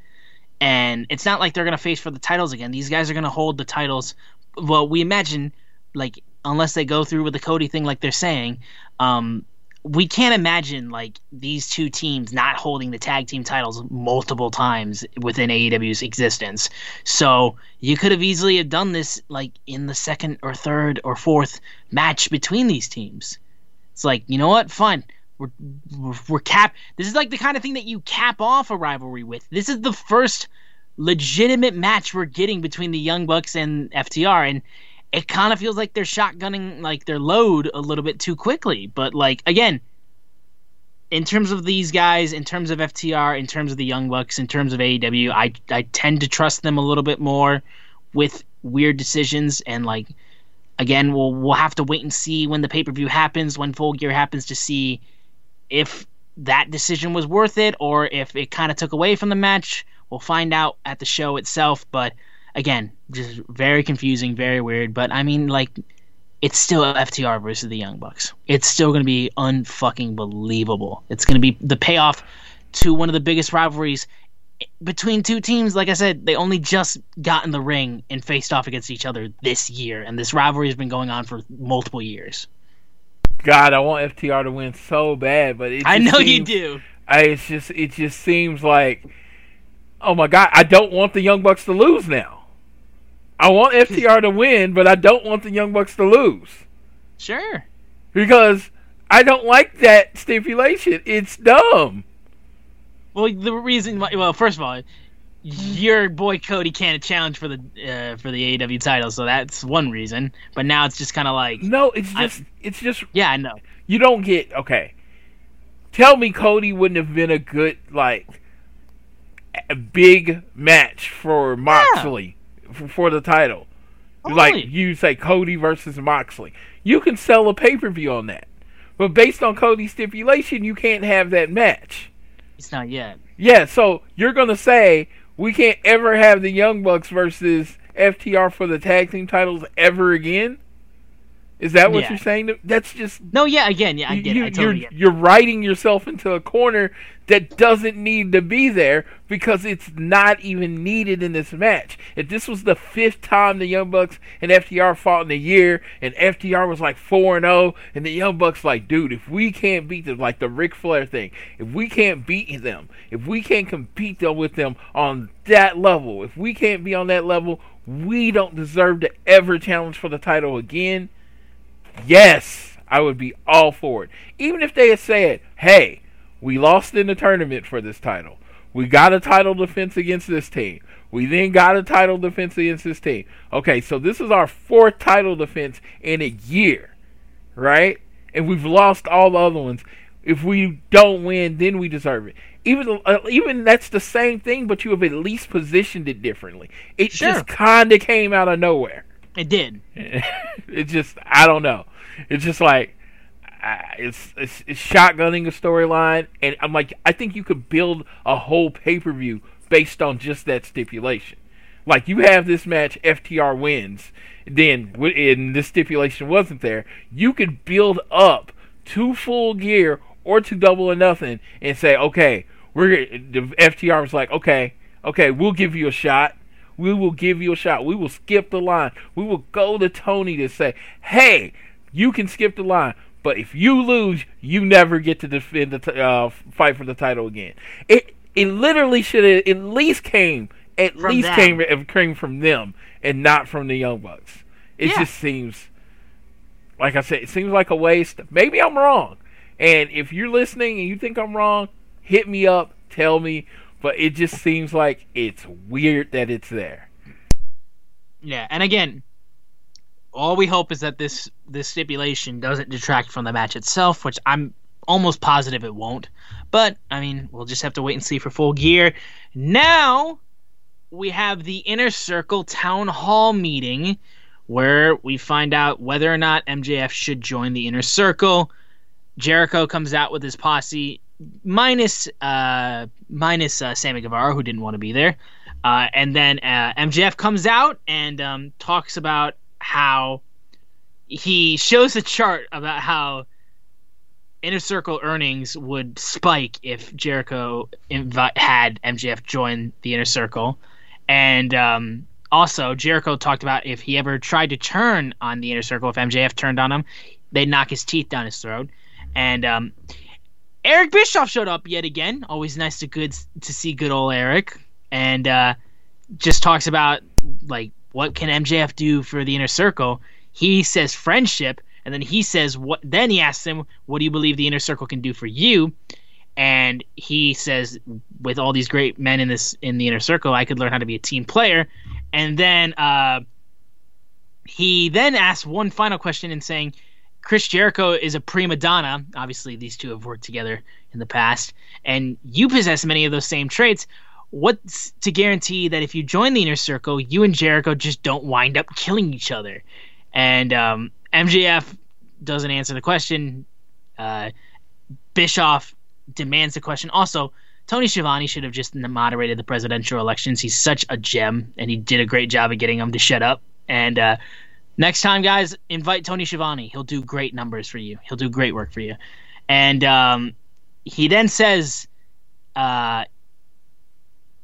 And it's not like they're gonna face for the titles again. These guys are gonna hold the titles. Well, we imagine, like, unless they go through with the Cody thing, like they're saying, um, we can't imagine like these two teams not holding the tag team titles multiple times within AEW's existence. So you could have easily have done this like in the second or third or fourth match between these teams. It's like you know what? Fine. We're, we're, we're cap. This is like the kind of thing that you cap off a rivalry with. This is the first legitimate match we're getting between the Young Bucks and FTR, and it kind of feels like they're shotgunning like their load a little bit too quickly. But like again, in terms of these guys, in terms of FTR, in terms of the Young Bucks, in terms of AEW, I I tend to trust them a little bit more with weird decisions and like again, we'll we'll have to wait and see when the pay per view happens, when Full Gear happens, to see if that decision was worth it or if it kind of took away from the match. We'll find out at the show itself, but again, just very confusing, very weird. But I mean, like, it's still FTR versus the Young Bucks. It's still going to be unfucking believable. It's going to be the payoff to one of the biggest rivalries between two teams. Like I said, they only just got in the ring and faced off against each other this year, and this rivalry has been going on for multiple years. God, I want FTR to win so bad, but I know seems, you do. I, it's just it just seems like, oh my God, I don't want the Young Bucks to lose now. I want FTR to win, but I don't want the Young Bucks to lose. Sure. Because I don't like that stipulation. It's dumb. Well, the reason, why, well, first of all, your boy Cody can't challenge for the uh, for the AEW title, so that's one reason. But now it's just kind of like no, it's just I, it's just yeah, I know. You don't get okay. Tell me Cody wouldn't have been a good like a big match for Moxley yeah. For, for, the title. Oh, like you say Cody versus Moxley. You can sell a pay-per-view on that. But based on Cody's stipulation, you can't have that match. It's not yet. Yeah, so you're going to say we can't ever have the Young Bucks versus FTR for the tag team titles ever again? Is that what yeah. you're saying? That's just no. Yeah, again, yeah, I get. You, it. I totally you're it. you're writing yourself into a corner that doesn't need to be there because it's not even needed in this match. If this was the fifth time the Young Bucks and FTR fought in a year, and FTR was like four and zero, oh, and the Young Bucks like, dude, if we can't beat them, like the Ric Flair thing, if we can't beat them, if we can't compete them with them on that level, if we can't be on that level, we don't deserve to ever challenge for the title again yes, I would be all for it. Even if they had said, hey, we lost in the tournament for this title. We got a title defense against this team. We then got a title defense against this team. Okay, so this is our fourth title defense in a year, right? And we've lost all the other ones. If we don't win, then we deserve it. Even uh, even that's the same thing, but you have at least positioned it differently. It sure. just kind of came out of nowhere. It did. (laughs) it just I don't know. It's just like it's, it's, it's shotgunning a storyline, and I'm like I think you could build a whole pay per view based on just that stipulation. Like you have this match, FTR wins. Then, and this stipulation wasn't there, you could build up to full gear or to double or nothing, and say, okay, we're the FTR was like, okay, okay, we'll give you a shot we will give you a shot. We will skip the line. We will go to Tony to say, hey, you can skip the line. But if you lose, you never get to defend the t- uh, fight for the title again. It it literally should have at least came at From least them. came came from them and not from the Young Bucks. It Yeah. just seems like I said, it seems like a waste. Maybe I'm wrong. And if you're listening and you think I'm wrong, hit me up, tell me. But it just seems like it's weird that it's there. Yeah, and again, all we hope is that this this stipulation doesn't detract from the match itself, which I'm almost positive it won't. But I mean, we'll just have to wait and see for full gear. Now we have the inner circle town hall meeting where we find out whether or not MJF should join the inner circle. Jericho comes out with his posse minus uh minus uh, Sammy Guevara who didn't want to be there. Uh, and then uh, MJF comes out and um, talks about how he shows a chart about how inner circle earnings would spike if Jericho had MJF join the inner circle, and um, also Jericho talked about if he ever tried to turn on the inner circle, if MJF turned on him, they'd knock his teeth down his throat, and um, Eric Bischoff showed up yet again. Always nice to good to see good old Eric, and uh, just talks about like what can MJF do for the inner circle. He says friendship, and then he says what. Then he asks him, "What do you believe the inner circle can do for you?" And he says, "With all these great men in this in the inner circle, I could learn how to be a team player." And then uh, he then asks one final question and saying, Chris Jericho is a prima donna. Obviously, these two have worked together in the past, and you possess many of those same traits. What's to guarantee that if you join the inner circle, you and Jericho just don't wind up killing each other? And um, MJF doesn't answer the question. Uh, Bischoff demands the question. Also, Tony Schiavone should have just moderated the presidential elections. He's such a gem, and he did a great job of getting him to shut up. And uh, next time, guys, invite Tony Schiavone. He'll do great numbers for you. He'll do great work for you. And um, he then says, uh,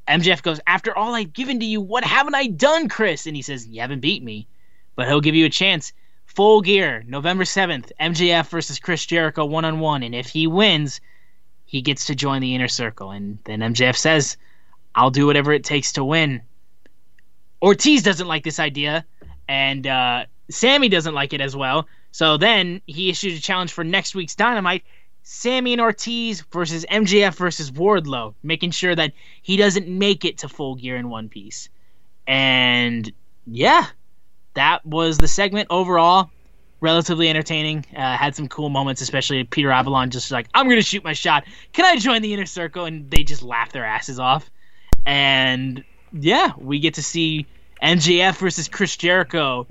MJF goes, After all I've given to you, what haven't I done, Chris? And he says, You haven't beat me, but he'll give you a chance. Full gear, November 7th, MJF versus Chris Jericho one on one. And if he wins, he gets to join the inner circle. And then MJF says, I'll do whatever it takes to win. Ortiz doesn't like this idea, and uh, Sammy doesn't like it as well. So then he issued a challenge for next week's Dynamite Sammy and Ortiz versus MJF versus Wardlow, making sure that he doesn't make it to full gear in one piece. And yeah, that was the segment overall. Relatively entertaining. Uh, had some cool moments, especially Peter Avalon just like, I'm going to shoot my shot. Can I join the inner circle? And they just laugh their asses off. And yeah, we get to see MJF versus Chris Jericho.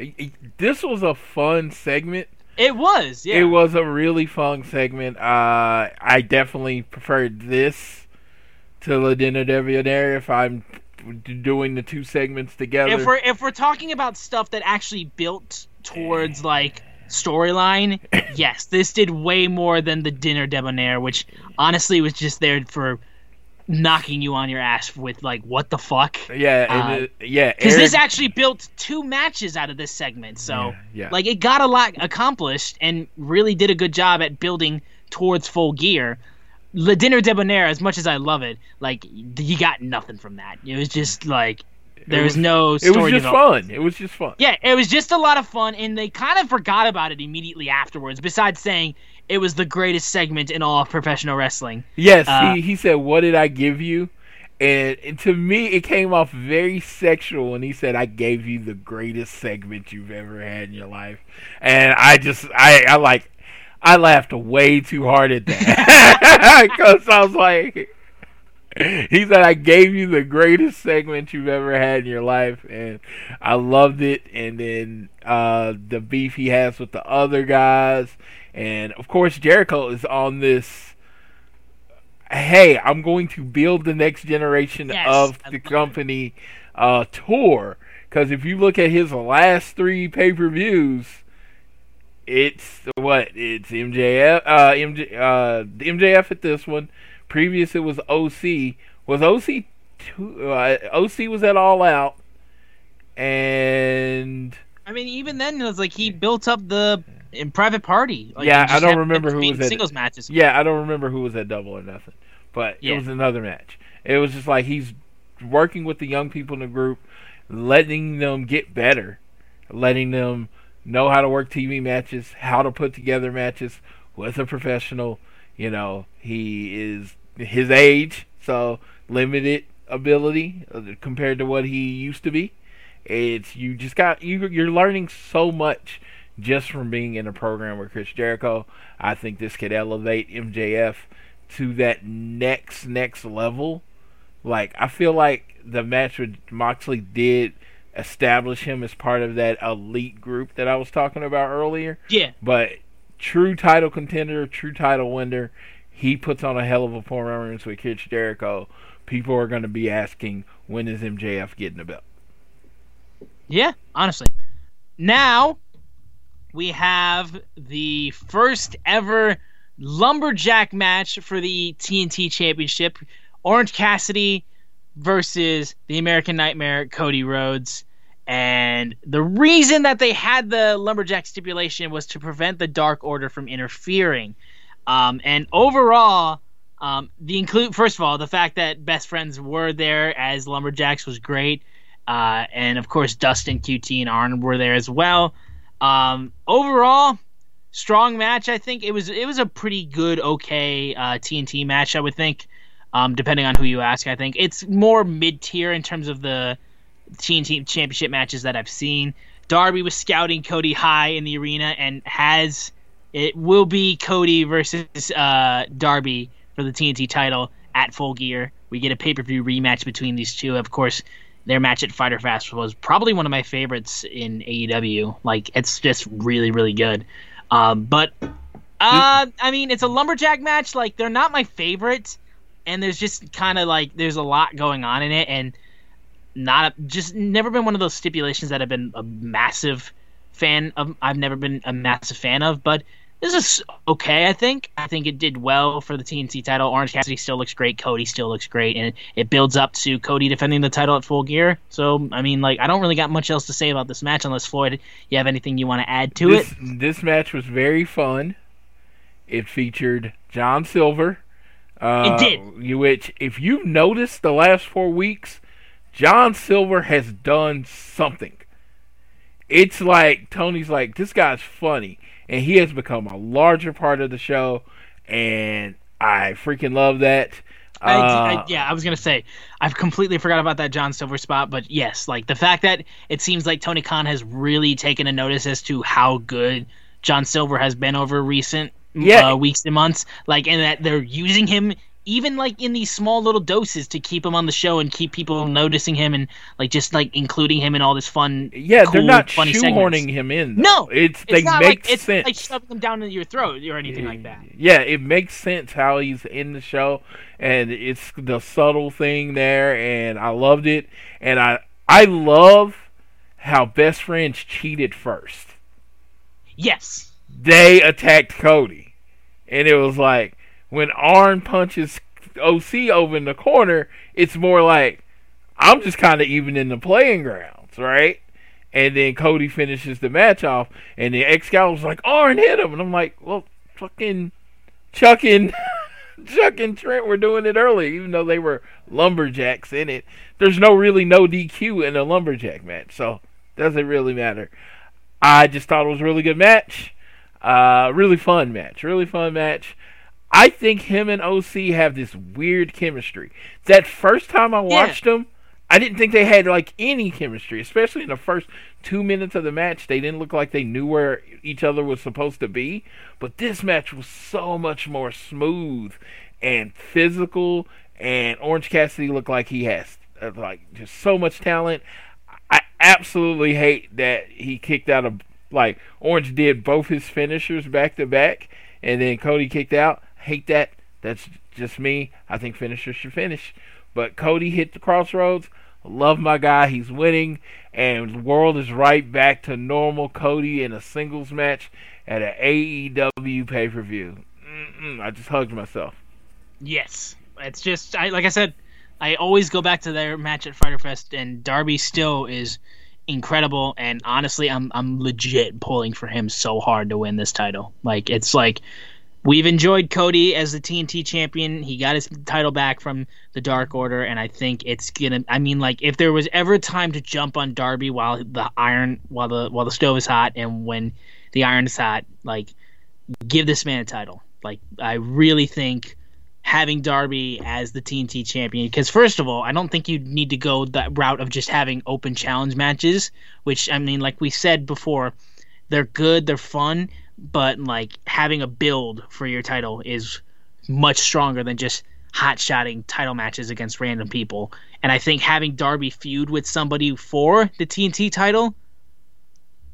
This was a fun segment. It was, yeah. It was a really fun segment. Uh, I definitely preferred this to Le Dinner Debonair if I'm doing the two segments together. if we're if we're talking about stuff that actually built towards like storyline, (laughs) yes, this did way more than the dinner debonair, which honestly was just there for knocking you on your ass with like what the fuck. yeah, and uh, it- yeah, Because this actually built two matches out of this segment, so Yeah, yeah. like it got a lot accomplished and really did a good job at building towards full gear. Le Dinner Debonair, as much as I love it, like you got nothing from that. It was just like there was, was- no it was just fun. It was just fun. Yeah, it was just a lot of fun, and they kind of forgot about it immediately afterwards. Besides saying it was the greatest segment in all of professional wrestling. Yes, Uh, he, he said, "What did I give you?" And, and to me, it came off very sexual when he said, "I gave you the greatest segment you've ever had in your life," and I just, I, I like, I laughed way too hard at that (laughs) because I was like, (laughs) he said, "I gave you the greatest segment you've ever had in your life," and I loved it. And then uh, the beef he has with the other guys, and of course Jericho is on this. Hey, I'm going to build the next generation Yes, of the company uh, tour. Because if you look at his last three pay per views, it's what it's MJF, uh, MJ, uh, MJF at this one. Previous it was OC. Was OC two? Uh, OC was at All Out, and I mean, even then, it was like he built up the in Private Party. Like, Yeah, I don't remember who was at- singles matches. Yeah, I don't remember who was at Double or Nothing, but Yeah. it was another match. It was just like he's working with the young people in the group, letting them get better, letting them know how to work TV matches, how to put together matches with a professional. You know, he is his age, so limited ability uh, compared to what he used to be. It's you just got you you're learning so much just from being in a program with Chris Jericho. I think this could elevate MJF to that next next level. Like I feel like the match with Moxley did establish him as part of that elite group that I was talking about earlier. Yeah, But true title contender, true title winner, he puts on a hell of a performance with Chris Jericho. People are going to be asking when is MJF getting a belt. yeah. Honestly, now we have the first ever lumberjack match for the TNT Championship: Orange Cassidy versus the American Nightmare, Cody Rhodes. And the reason that they had the lumberjack stipulation was to prevent the Dark Order from interfering. Um, and overall, um, the include first of all the fact that best friends were there as lumberjacks was great, uh, and of course Dustin, QT, and Arn were there as well. Um, overall, strong match. I think it was it was a pretty good, okay uh, TNT match. I would think, um, depending on who you ask. I think it's more mid tier in terms of the TNT Championship matches that I've seen. Darby was scouting Cody high in the arena and has it will be Cody versus uh, Darby for the TNT title at Full Gear. We get a pay per view rematch between these two. Of course, their match at Fyter Fest was probably one of my favorites in AEW. Like it's just really really good. Um, but uh, I mean, it's a lumberjack match. Like they're not my favorite, and there's just kind of like there's a lot going on in it, and not a, just never been one of those stipulations that I've been a massive fan of. I've never been a massive fan of, but this is okay. I think. I think it did well for the TNT title. Orange Cassidy still looks great. Cody still looks great, and it, builds up to Cody defending the title at Full Gear. So I mean, like, I don't really got much else to say about this match unless Floyd, you have anything you want to add to this, it? This match was very fun. It featured John Silver. Uh, It did. Which, if you've noticed the last four weeks, John Silver has done something. It's like Tony's like this guy's funny, and he has become a larger part of the show, and I freaking love that. I, I, Uh, yeah, I was gonna say I've completely forgot about that John Silver spot, but yes, like the fact that it seems like Tony Khan has really taken a notice as to how good John Silver has been over recent Yeah. uh, weeks and months, like, and that they're using him even like in these small little doses to keep him on the show and keep people noticing him and like just like including him in all this fun. Yeah, they're cool, not funny shoehorning segments. him in. though. No, it's, It's they not make like it's sense. like shoving him down into your throat or anything like that. Yeah, it makes sense how he's in the show, and it's the subtle thing there, and I loved it, and I I love how best friends cheated first. Yes. They attacked Cody, and it was like when Arn punches OC over in the corner, it's more like I'm just kind of even in the playing grounds, right? And then Cody finishes the match off, and the Excalibur's like, Arn hit him. And I'm like, well, fucking Chuck and, (laughs) Chuck and Trent were doing it early, even though they were lumberjacks in it. There's no really no DQ in a lumberjack match, so doesn't really matter. I just thought it was a really good match. Uh, really fun match. Really fun match. I think him and OC have this weird chemistry. That first time I watched them, I didn't think they had like any chemistry, especially in the first two minutes of the match. They didn't look like they knew where each other was supposed to be. But this match was so much more smooth and physical. And Orange Cassidy looked like he has uh, like just so much talent. I absolutely hate that he kicked out of like Orange did both his finishers back to back, and then Cody kicked out. Hate that. That's just me. I think finishers should finish. But Cody hit the crossroads. Love my guy. He's winning, and the world is right back to normal. Cody in a singles match at an AEW pay per view. I just hugged myself. Yes, it's just I like I said, I always go back to their match at Fyter Fest, and Darby still is incredible. And honestly, I'm I'm legit pulling for him so hard to win this title. Like it's like we've enjoyed Cody as the TNT champion. He got his title back from the Dark Order, and I think it's gonna. I mean, like if there was ever time to jump on Darby while the iron, while the while the stove is hot, and when the iron is hot, like give this man a title. Like I really think having Darby as the TNT champion because first of all, I don't think you need to go that route of just having open challenge matches, which I mean like we said before, they're good, they're fun, but like having a build for your title is much stronger than just hot shotting title matches against random people. And I think having Darby feud with somebody for the TNT title,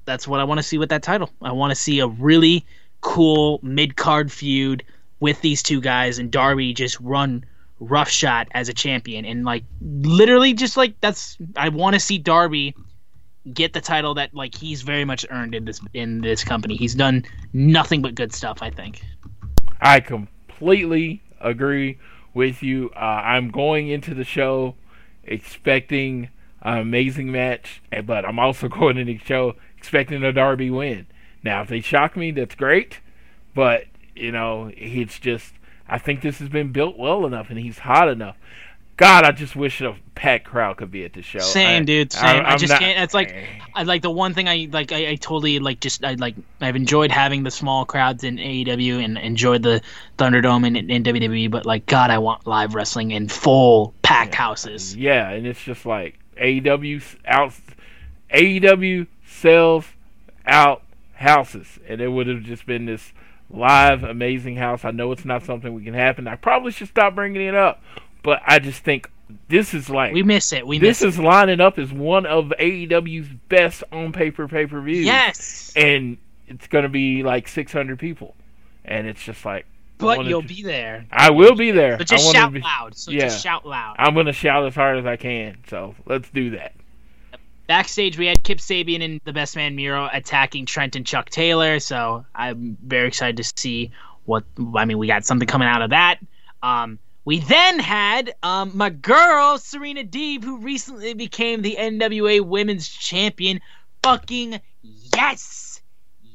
that's what I want to see with that title. I want to see a really cool mid card feud with these two guys and Darby just run roughshod as a champion and like literally just like that's I want to see Darby get the title that like he's very much earned in this in this company. He's done nothing but good stuff, I think. I completely agree with you. Uh, I'm going into the show expecting an amazing match, but I'm also (laughs) going into the show expecting a Darby win. Now, if they shock me, that's great, but you know, it's just I think this has been built well enough, and he's hot enough. God, I just wish a packed crowd could be at the show. Same, I, dude. Same. I, I just not, can't. It's like, I like the one thing I like. I, I, totally like. Just I like. I've enjoyed having the small crowds in AEW and enjoyed the Thunderdome in, in WWE. But like, God, I want live wrestling in full packed yeah. houses. Yeah, and it's just like AEW out. AEW sells out houses, and it would have just been this live amazing house. I know it's not something we can happen. I probably should stop bringing it up, but I just think this is like we miss it. We miss this is lining up as one of AEW's best on paper pay per views. Yes, and it's gonna be like 600 people, and it's just like. But you'll to, be there. I will be there. But just shout be, loud. So yeah, just shout loud. I'm gonna shout as hard as I can. So let's do that. Backstage, we had Kip Sabian and the Best Man Miro attacking Trent and Chuck Taylor. So I'm very excited to see what. I mean, we got something coming out of that. Um, we then had um, my girl Serena Deeb, who recently became the NWA Women's Champion. Fucking yes,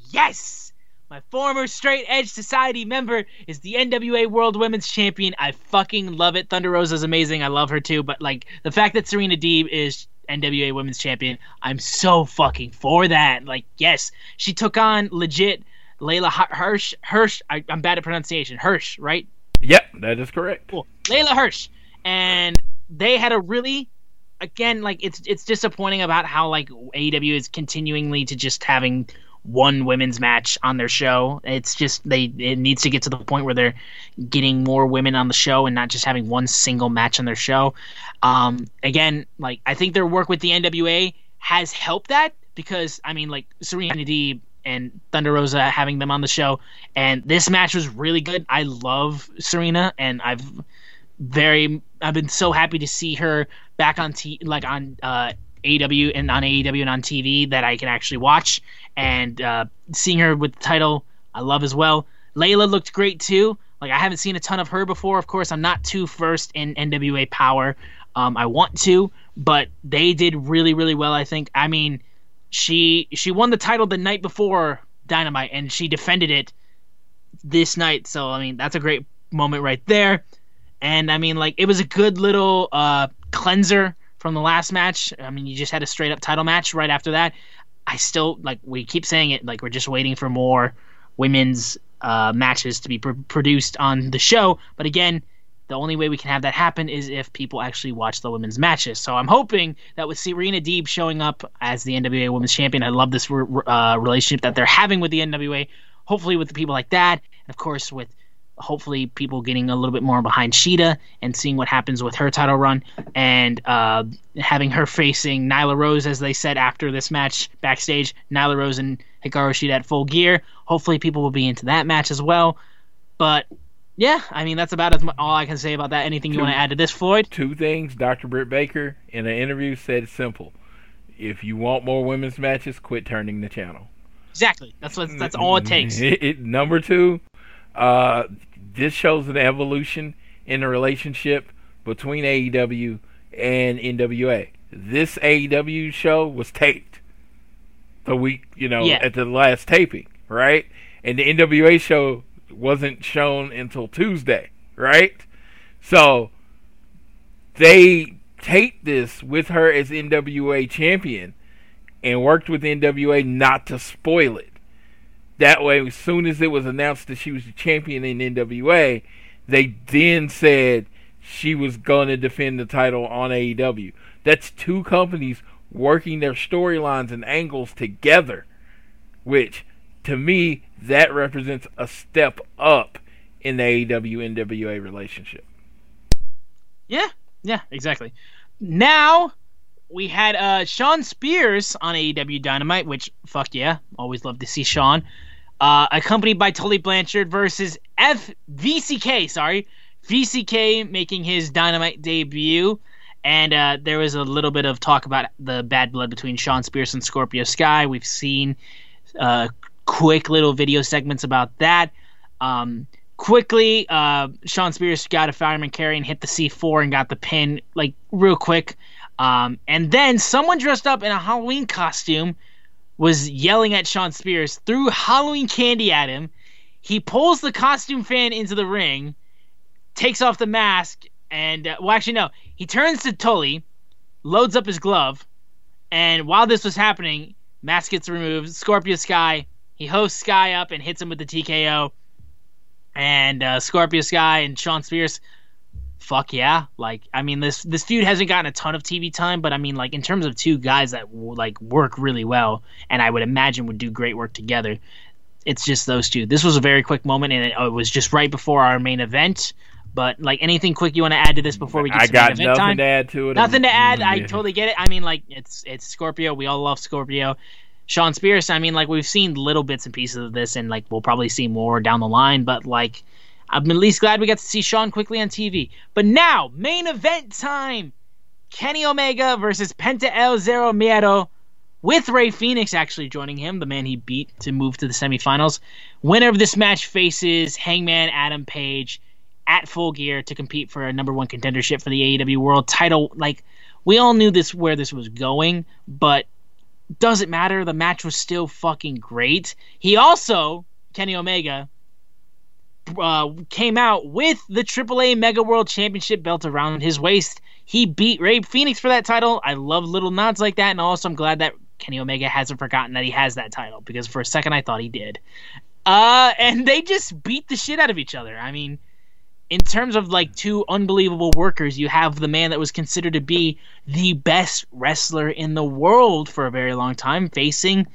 yes. My former Straight Edge Society member is the NWA World Women's Champion. I fucking love it. Thunder Rosa is amazing. I love her too. But like the fact that Serena Deeb is NWA Women's Champion. I'm so fucking for that. Like, yes, she took on legit Leyla Hirsch. Hirsch. I, am bad at pronunciation. Hirsch, right? Yep, that is correct. Cool. Leyla Hirsch, and they had a really, again, like it's it's disappointing about how like AEW is continuingly to just having one women's match on their show. It's just they it needs to get to the point where they're getting more women on the show and not just having one single match on their show. Um, again, like I think their work with the NWA has helped that because I mean, like Serena Deeb and Thunder Rosa having them on the show, and this match was really good. I love Serena, and I've very I've been so happy to see her back on t like on uh, AEW and on AEW and on TV that I can actually watch, and uh, seeing her with the title I love as well. Leyla looked great too. Like I haven't seen a ton of her before. Of course, I'm not too first in NWA Power. Um, I want to, but they did really, really well. I think. I mean, she she won the title the night before Dynamite, and she defended it this night. So I mean, that's a great moment right there. And I mean, like it was a good little uh, cleanser from the last match. I mean, you just had a straight up title match right after that. I still like we keep saying it like we're just waiting for more women's uh, matches to be pr- produced on the show. But again, the only way we can have that happen is if people actually watch the women's matches. So I'm hoping that with Serena Deeb showing up as the NWA Women's Champion, I love this re- uh, relationship that they're having with the NWA. Hopefully, with the people like that, and of course with hopefully people getting a little bit more behind Shida and seeing what happens with her title run and uh, having her facing Nyla Rose, as they said after this match backstage. Nyla Rose and Hikaru Shida at full gear. Hopefully, people will be into that match as well. But yeah, I mean that's about as much, all I can say about that. Anything you want to add to this, Floyd? Two things. Dr. Britt Baker in an interview said simple: if you want more women's matches, quit turning the channel. Exactly. That's what. That's all it takes. It, it, number two, uh, this shows an evolution in the relationship between AEW and NWA. this AEW show was taped the week, you know, Yeah. at the last taping, right? And the NWA show wasn't shown until Tuesday, right? So they taped this with her as NWA champion and worked with NWA not to spoil it. That way, as soon as it was announced that she was the champion in NWA, they then said she was going to defend the title on AEW. That's two companies working their storylines and angles together, which to me that represents a step up in the AEW NWA relationship. Yeah, yeah, exactly. Now we had uh Shawn Spears on AEW Dynamite, which fuck yeah, always love to see Shawn. Uh, accompanied by Tully Blanchard versus FVCK. Sorry, VCK making his Dynamite debut, and uh, there was a little bit of talk about the bad blood between Shawn Spears and Scorpio Sky. We've seen uh, quick little video segments about that. Um, quickly, uh, Shawn Spears got a fireman carry and hit the C4 and got the pin, like, real quick. Um, and then someone dressed up in a Halloween costume was yelling at Shawn Spears, threw Halloween candy at him. He pulls the costume fan into the ring, takes off the mask, and, uh, well, actually, no. He turns to Tully, loads up his glove, and while this was happening, mask gets removed. Scorpio Sky, he hosts Sky up and hits him with the TKO and uh, Scorpio Sky and Shawn Spears. Fuck yeah! Like I mean, this this feud hasn't gotten a ton of TV time, but I mean, like in terms of two guys that like work really well, and I would imagine would do great work together. It's just those two. This was a very quick moment, and it, it was just right before our main event. But like anything quick you want to add to this before we get I to got nothing time? to add to it. Nothing to add. I totally get it. I mean, like it's it's Scorpio. We all love Scorpio. Shawn Spears. I mean, like we've seen little bits and pieces of this, and like we'll probably see more down the line. But like, I'm at least glad we got to see Shawn quickly on TV. But now, main event time: Kenny Omega versus Penta El Zero Miedo, with Rey Fénix actually joining him, the man he beat to move to the semifinals. Winner of this match faces Hangman Adam Page at Full Gear to compete for a number one contendership for the AEW World Title. Like we all knew this where this was going, but doesn't matter. The match was still fucking great. He also Kenny Omega uh, came out with the AAA Mega World Championship belt around his waist. He beat Rey Fénix for that title. I love little nods like that, and also I'm glad that Kenny Omega hasn't forgotten that he has that title because for a second I thought he did. Uh, and they just beat the shit out of each other. I mean, in terms of like two unbelievable workers, you have the man that was considered to be the best wrestler in the world for a very long time facing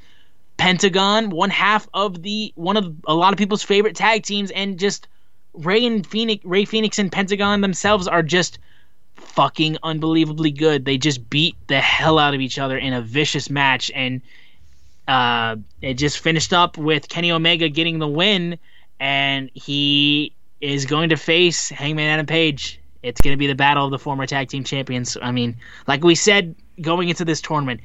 Pentagon, one half of the one of a lot of people's favorite tag teams, and just Rey and Fénix, Rey Fénix and Pentagon themselves are just fucking unbelievably good. They just beat the hell out of each other in a vicious match, and uh, it just finished up with Kenny Omega getting the win, and he is going to face Hangman Adam Page. It's going to be the battle of the former tag team champions. I mean, like we said going into this tournament,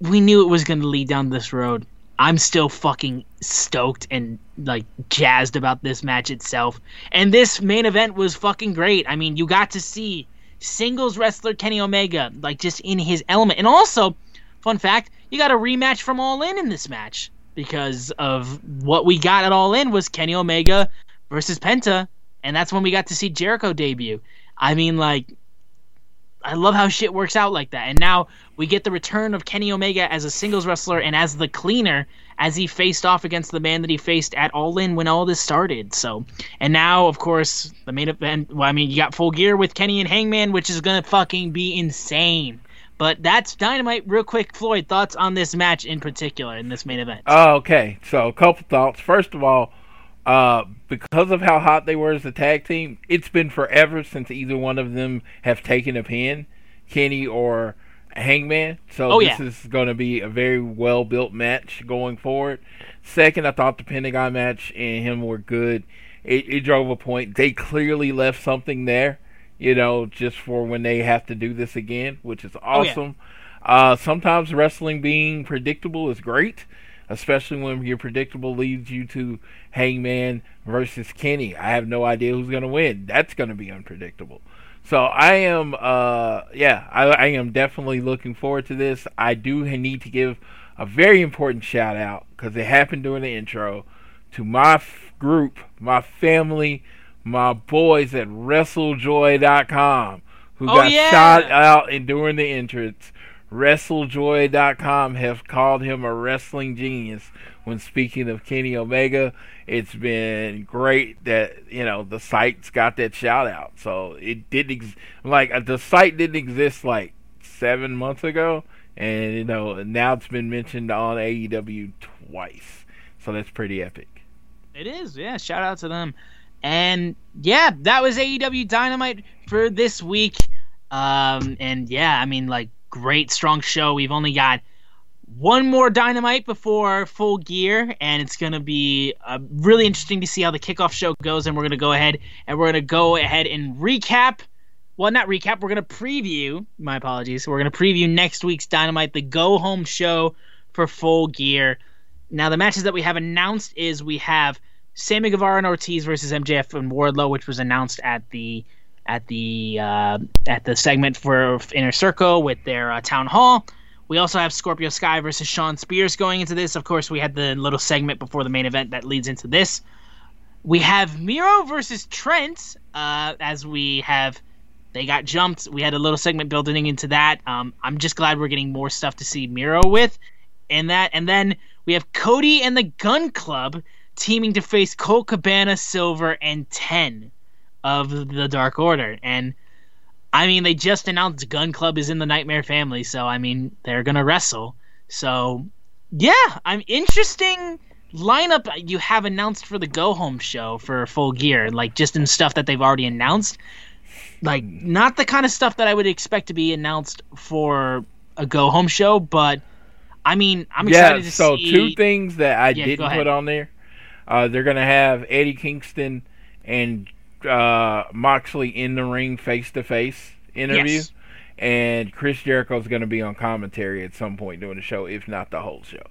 we knew it was going to lead down this road. I'm still fucking stoked and like jazzed about this match itself. And this main event was fucking great. I mean, you got to see singles wrestler Kenny Omega like just in his element. And also, fun fact, you got a rematch from All In in this match because of what we got at All In was Kenny Omega versus Penta, and that's when we got to see Jericho debut. I mean, like, I love how shit works out like that. And now we get the return of Kenny Omega as a singles wrestler and as the cleaner as he faced off against the man that he faced at All In when all this started. So, and now, of course, the main event. Well, I mean, you got full gear with Kenny and Hangman, which is gonna fucking be insane. But that's dynamite. Real quick, Floyd, thoughts on this match in particular in this main event? Oh, okay. So, a couple thoughts. First of all, uh, because of how hot they were as a tag team, it's been forever since either one of them have taken a pin, Kenny or Hangman. So Oh, this yeah. is going to be a very well built match going forward. Second, I thought the Pentagon match and him were good. It, it drove a point. They clearly left something there, you know, just for when they have to do this again, which is Oh, yeah. awesome. Uh, sometimes wrestling being predictable is great, especially when your predictable leads you to Hangman versus Kenny. I have no idea who's going to win. That's going to be unpredictable. So I am, uh, yeah, I, I am definitely looking forward to this. I do need to give a very important shout out because it happened during the intro to my f- group, my family, my boys at WrestleJoy.com who Oh, got yeah. shot out and during the entrance. WrestleJoy.com have called him a wrestling genius when speaking of Kenny Omega. It's been great that you know the site's got that shout out. So it did ex- like uh, the site didn't exist like seven months ago, and you know now it's been mentioned on AEW twice. So that's pretty epic. It is, yeah. Shout out to them. And yeah, that was AEW Dynamite for this week. Um, and yeah, I mean, like, great, strong show. We've only got one more Dynamite before full gear, and it's going to be uh, really interesting to see how the kickoff show goes. And we're going to go ahead and we're going to go ahead and recap. Well, not recap. We're going to preview. My apologies. We're going to preview next week's Dynamite, the go home show for full gear. Now, the matches that we have announced is we have Sammy Guevara and Ortiz versus MJF and Wardlow, which was announced at the at the uh, at the segment for Inner Circle with their uh, town hall. We also have Scorpio Sky versus Shawn Spears going into this. Of course, we had the little segment before the main event that leads into this. We have Miro versus Trent, uh, as we have. They got jumped. We had a little segment building into that. Um, I'm just glad we're getting more stuff to see Miro with in that. And then we have Cody and the Gun Club teaming to face Colt Cabana, Silver, and 10 of the Dark Order. And I mean, they just announced Gun Club is in the Nightmare family, so I mean, they're going to wrestle. So, yeah, I'm interesting lineup you have announced for the Go Home show for Full Gear, like just in stuff that they've already announced. Like, not the kind of stuff that I would expect to be announced for a Go Home show, but I mean, I'm yeah, excited to so see. two things that I Yeah, didn't put on there. Uh, they're gonna have Eddie Kingston and uh, Moxley in the ring face to face interview, Yes. and Chris Jericho's gonna be on commentary at some point during the show, if not the whole show.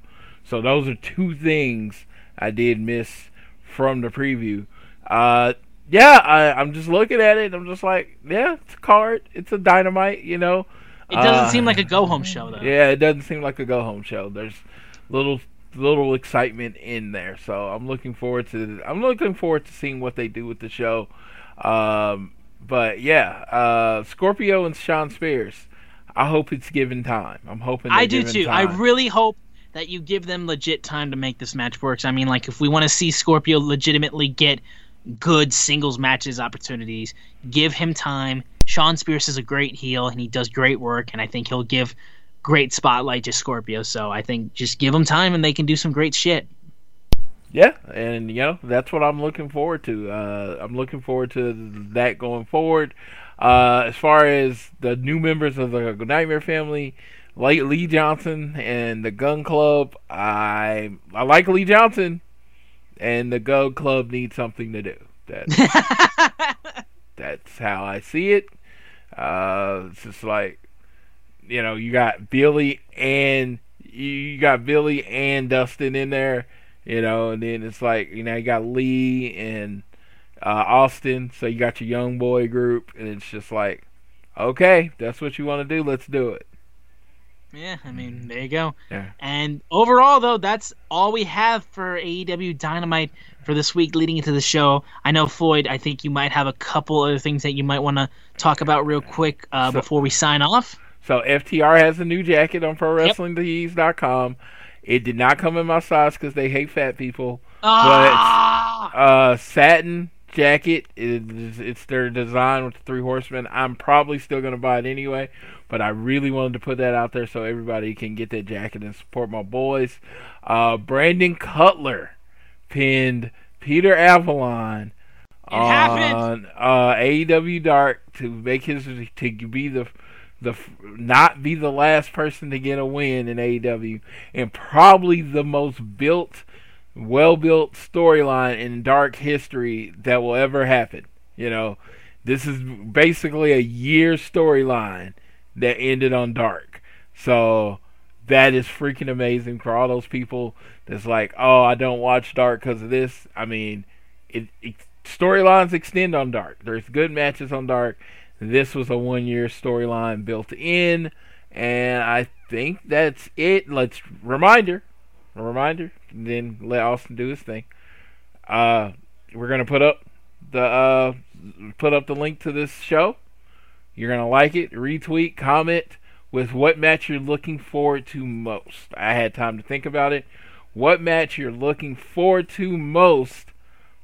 So those are two things I did miss from the preview. Uh, yeah, I, I'm just looking at it. I'm just like, yeah, it's a card. It's a dynamite. You know. It doesn't Uh, seem like a go home show though. yeah, it doesn't seem like a go home show. There's little little excitement in there, so I'm looking forward to I'm looking forward to seeing what they do with the show. Um, but yeah, uh, Scorpio and Shawn Spears. I hope it's given time. I'm hoping I do too. I really hope that you give them legit time to make this match work. I mean, like if we want to see Scorpio legitimately get good singles matches opportunities, give him time. Shawn Spears is a great heel and he does great work, and I think he'll give great spotlight to Scorpio. So I think just give them time and they can do some great shit. Yeah, and you know that's what I'm looking forward to. Uh, I'm looking forward to that going forward. Uh, as far as the new members of the Nightmare family, like Lee Johnson and the Gun Club, I I like Lee Johnson, and the Gun Club needs something to do. That's (laughs) that's how I see it. Uh, it's just like you know you got Billy and you got Billy and Dustin in there you know, and then it's like you know you got Lee and uh, Austin, so you got your young boy group, and it's just like, okay, that's what you want to do, let's do it. Yeah, I mean, there you go. Yeah. And overall, though, that's all we have for AEW Dynamite for this week leading into the show. I know, Floyd, I think you might have a couple other things that you might want to talk about real quick uh, So- before we sign off. So FTR has a new jacket on ProWrestlingTees.com. It did not come in my size because they hate fat people. Ah! Uh, satin jacket. It's, it's their design with the three horsemen. I'm probably still gonna buy it anyway, but I really wanted to put that out there so everybody can get that jacket and support my boys. Uh, Brandon Cutler pinned Peter Avalon happened! on uh, AEW Dark to make his to be the the not be the last person to get a win in AEW and probably the most built well built storyline in dark history that will ever happen. You know, this is basically a year storyline that ended on dark. So that is freaking amazing for all those people that's like, oh, I don't watch dark because of this. I mean, it, it storylines extend on dark. There's good matches on dark. This was a one year storyline built in, and I think that's it. Let's reminder, a reminder, then let Austin do his thing. Uh, we're gonna put up the uh, put up the link to this show. You're gonna like it, retweet, comment with what match you're looking forward to most. I had time to think about it. What match you're looking forward to most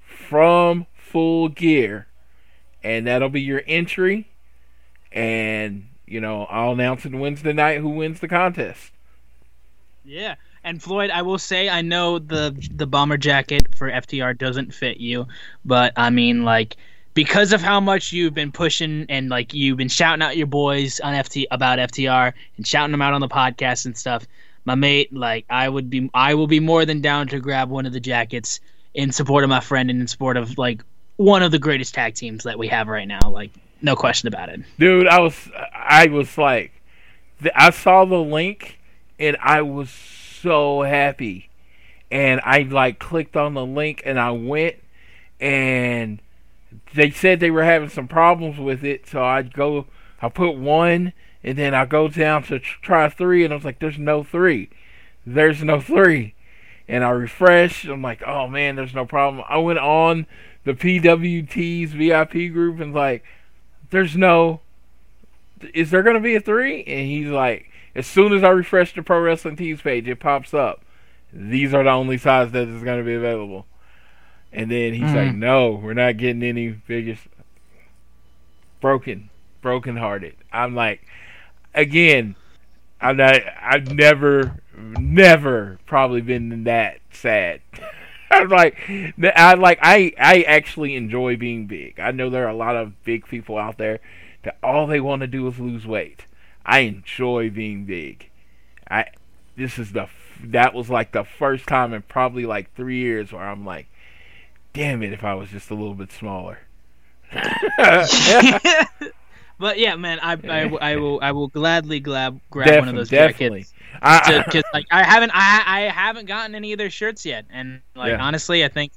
from Full Gear, and that'll be your entry. And you know, I'll announce it Wednesday night who wins the contest. Yeah. And Floyd, I will say I know the the bomber jacket for FTR doesn't fit you, but I mean like because of how much you've been pushing and like you've been shouting out your boys on FT about FTR and shouting them out on the podcast and stuff, my mate, like I would be I will be more than down to grab one of the jackets in support of my friend and in support of like one of the greatest tag teams that we have right now. Like no question about it. Dude, I was I was like I saw the link and I was so happy. And I like clicked on the link and I went and they said they were having some problems with it, so I'd go I put one and then I go down to try three and I was like there's no three. There's no three. And I refreshed. I'm like, oh man, there's no problem. I went on the PWT's VIP group and like, there's no. Is there gonna be a three? And he's like, as soon as I refresh the Pro Wrestling Tees page, it pops up. These are the only size that is going to be available. And then he's mm-hmm. like, no, we're not getting any biggest. Broken, broken hearted. I'm like, again, I'm not. I've never, never probably been that sad. (laughs) (laughs) I'm like, I like, I, I actually enjoy being big. I know there are a lot of big people out there that all they want to do is lose weight. I enjoy being big. I this is the that was like the first time in probably like three years where I'm like, damn it, if I was just a little bit smaller. (laughs) but yeah, man, I, I, (laughs) I will I will gladly grab grab one of those definitely. jackets because (laughs) like I haven't I I haven't gotten any of their shirts yet, and like yeah. honestly, I think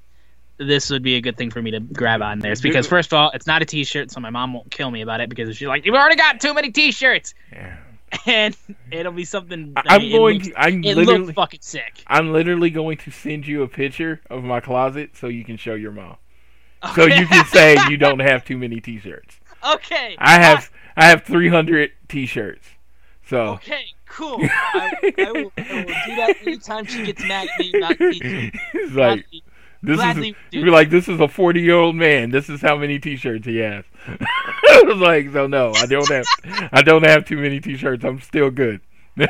this would be a good thing for me to grab on there. because first of all, it's not a T-shirt, so my mom won't kill me about it because she's like, "You've already got too many T-shirts." Yeah. (laughs) And it'll be something. I am mean, going. Looks, I'm it literally fucking sick. I'm literally going to send you a picture of my closet so you can show your mom. Okay. So you can say (laughs) you don't have too many T-shirts. Okay. I have I have 300 T-shirts. So. Okay. Cool. I, I, will, I, will, do that anytime she gets mad at me about T-shirts. (laughs) like. This Gladly, is be like this is a forty year old man. This is how many T-shirts he has. (laughs) I was like, so no, I don't have, I don't have too many T-shirts. I'm still good. (laughs) no,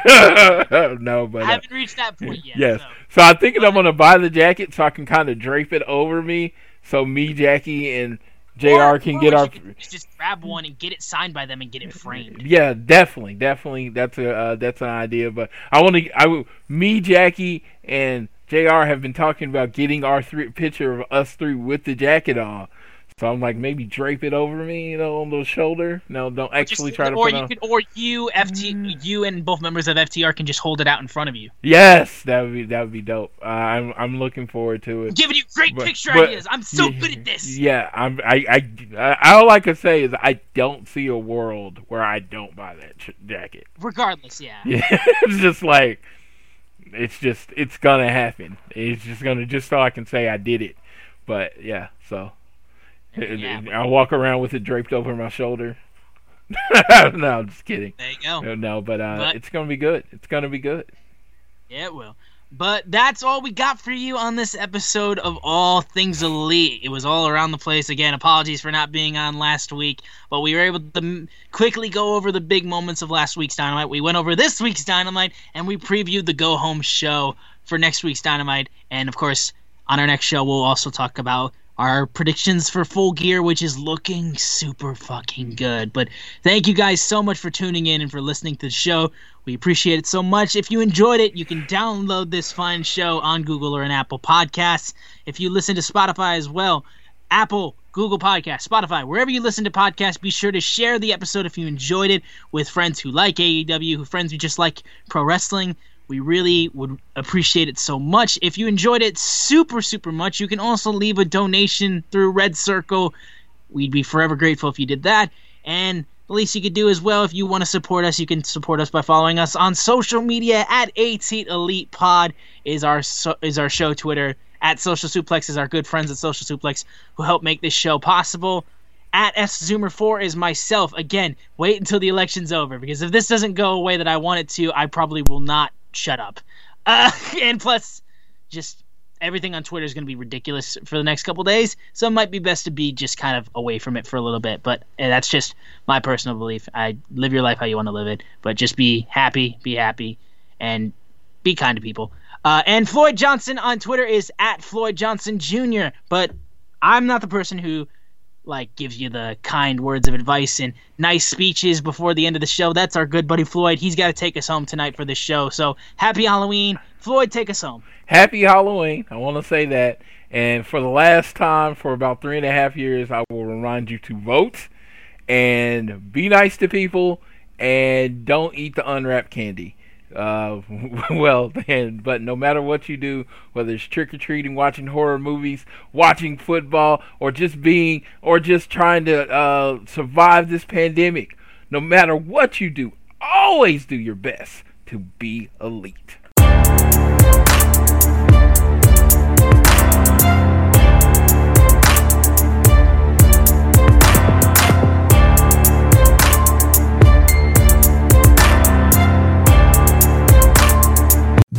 but I haven't uh, reached that point yet. Yes, so, so I'm thinking but, I'm gonna buy the jacket so I can kind of drape it over me, so me, Jackie, and Jr. Or, can or get our just grab one and get it signed by them and get it framed. Yeah, definitely, definitely. That's a uh, that's an idea. But I want to, I me, Jackie, and JR have been talking about getting our three picture of us three with the jacket on. So I'm like, maybe drape it over me, you know, on the shoulder. No, don't actually just, try to. Or you on... could, or you, FT, mm. you and both members of FTR can just hold it out in front of you. Yes, that would be that would be dope. Uh, I'm I'm looking forward to it. I'm giving you great but, picture but, ideas. I'm so yeah, good at this. (laughs) Yeah, I'm. I, I all I can say is I don't see a world where I don't buy that ch- jacket. Regardless, yeah. Yeah, (laughs) it's just like it's just it's gonna happen. It's just gonna just so I can say I did it. But yeah, so yeah, I'll walk around with it draped over my shoulder. (laughs) no, I'm just kidding. There you go. No, but, uh, but it's gonna be good. It's gonna be good. Yeah, it will. But that's all we got for you on this episode of All Things Elite. It was all around the place. Again, apologies for not being on last week, but we were able to quickly go over the big moments of last week's Dynamite. We went over this week's Dynamite, and we previewed the Go Home show for next week's Dynamite. And of course, on our next show, we'll also talk about our predictions for full gear, which is looking super fucking good. But thank you guys so much for tuning in and for listening to the show. We appreciate it so much. If you enjoyed it, you can download this fine show on Google or an Apple Podcasts. If you listen to Spotify as well, Apple, Google Podcasts, Spotify, wherever you listen to podcasts, be sure to share the episode if you enjoyed it with friends who like AEW, who friends who just like pro wrestling. We really would appreciate it so much. If you enjoyed it super, super much, you can also leave a donation through Red Circle. We'd be forever grateful if you did that. And the least you could do as well if you want to support us, you can support us by following us on social media at AT Elite Pod is our is our show Twitter. At Social Suplex is our good friends at Social Suplex who help make this show possible. At S Zoomer 4 is myself. Again, wait until the election's over because if this doesn't go away that I want it to, I probably will not shut up. (laughs) Uh, and plus, just everything on Twitter is going to be ridiculous for the next couple days, so it might be best to be just kind of away from it for a little bit. But that's just my personal belief. I live your life how you want to live it, but just be happy, be happy, and be kind to people. Uh, and Floyd Johnson on Twitter is at Floyd Johnson Jr. But I'm not the person who like gives you the kind words of advice and nice speeches before the end of the show. That's our good buddy Floyd. He's got to take us home tonight for this show. So happy Halloween, Floyd. Take us home. Happy Halloween. I want to say that. And for the last time, for about three and a half years, I will remind you to vote and be nice to people and don't eat the unwrapped candy. Uh, (laughs) well, and, but no matter what you do, whether it's trick or treating, watching horror movies, watching football, or just being, or just trying to uh, survive this pandemic, no matter what you do, always do your best to be elite.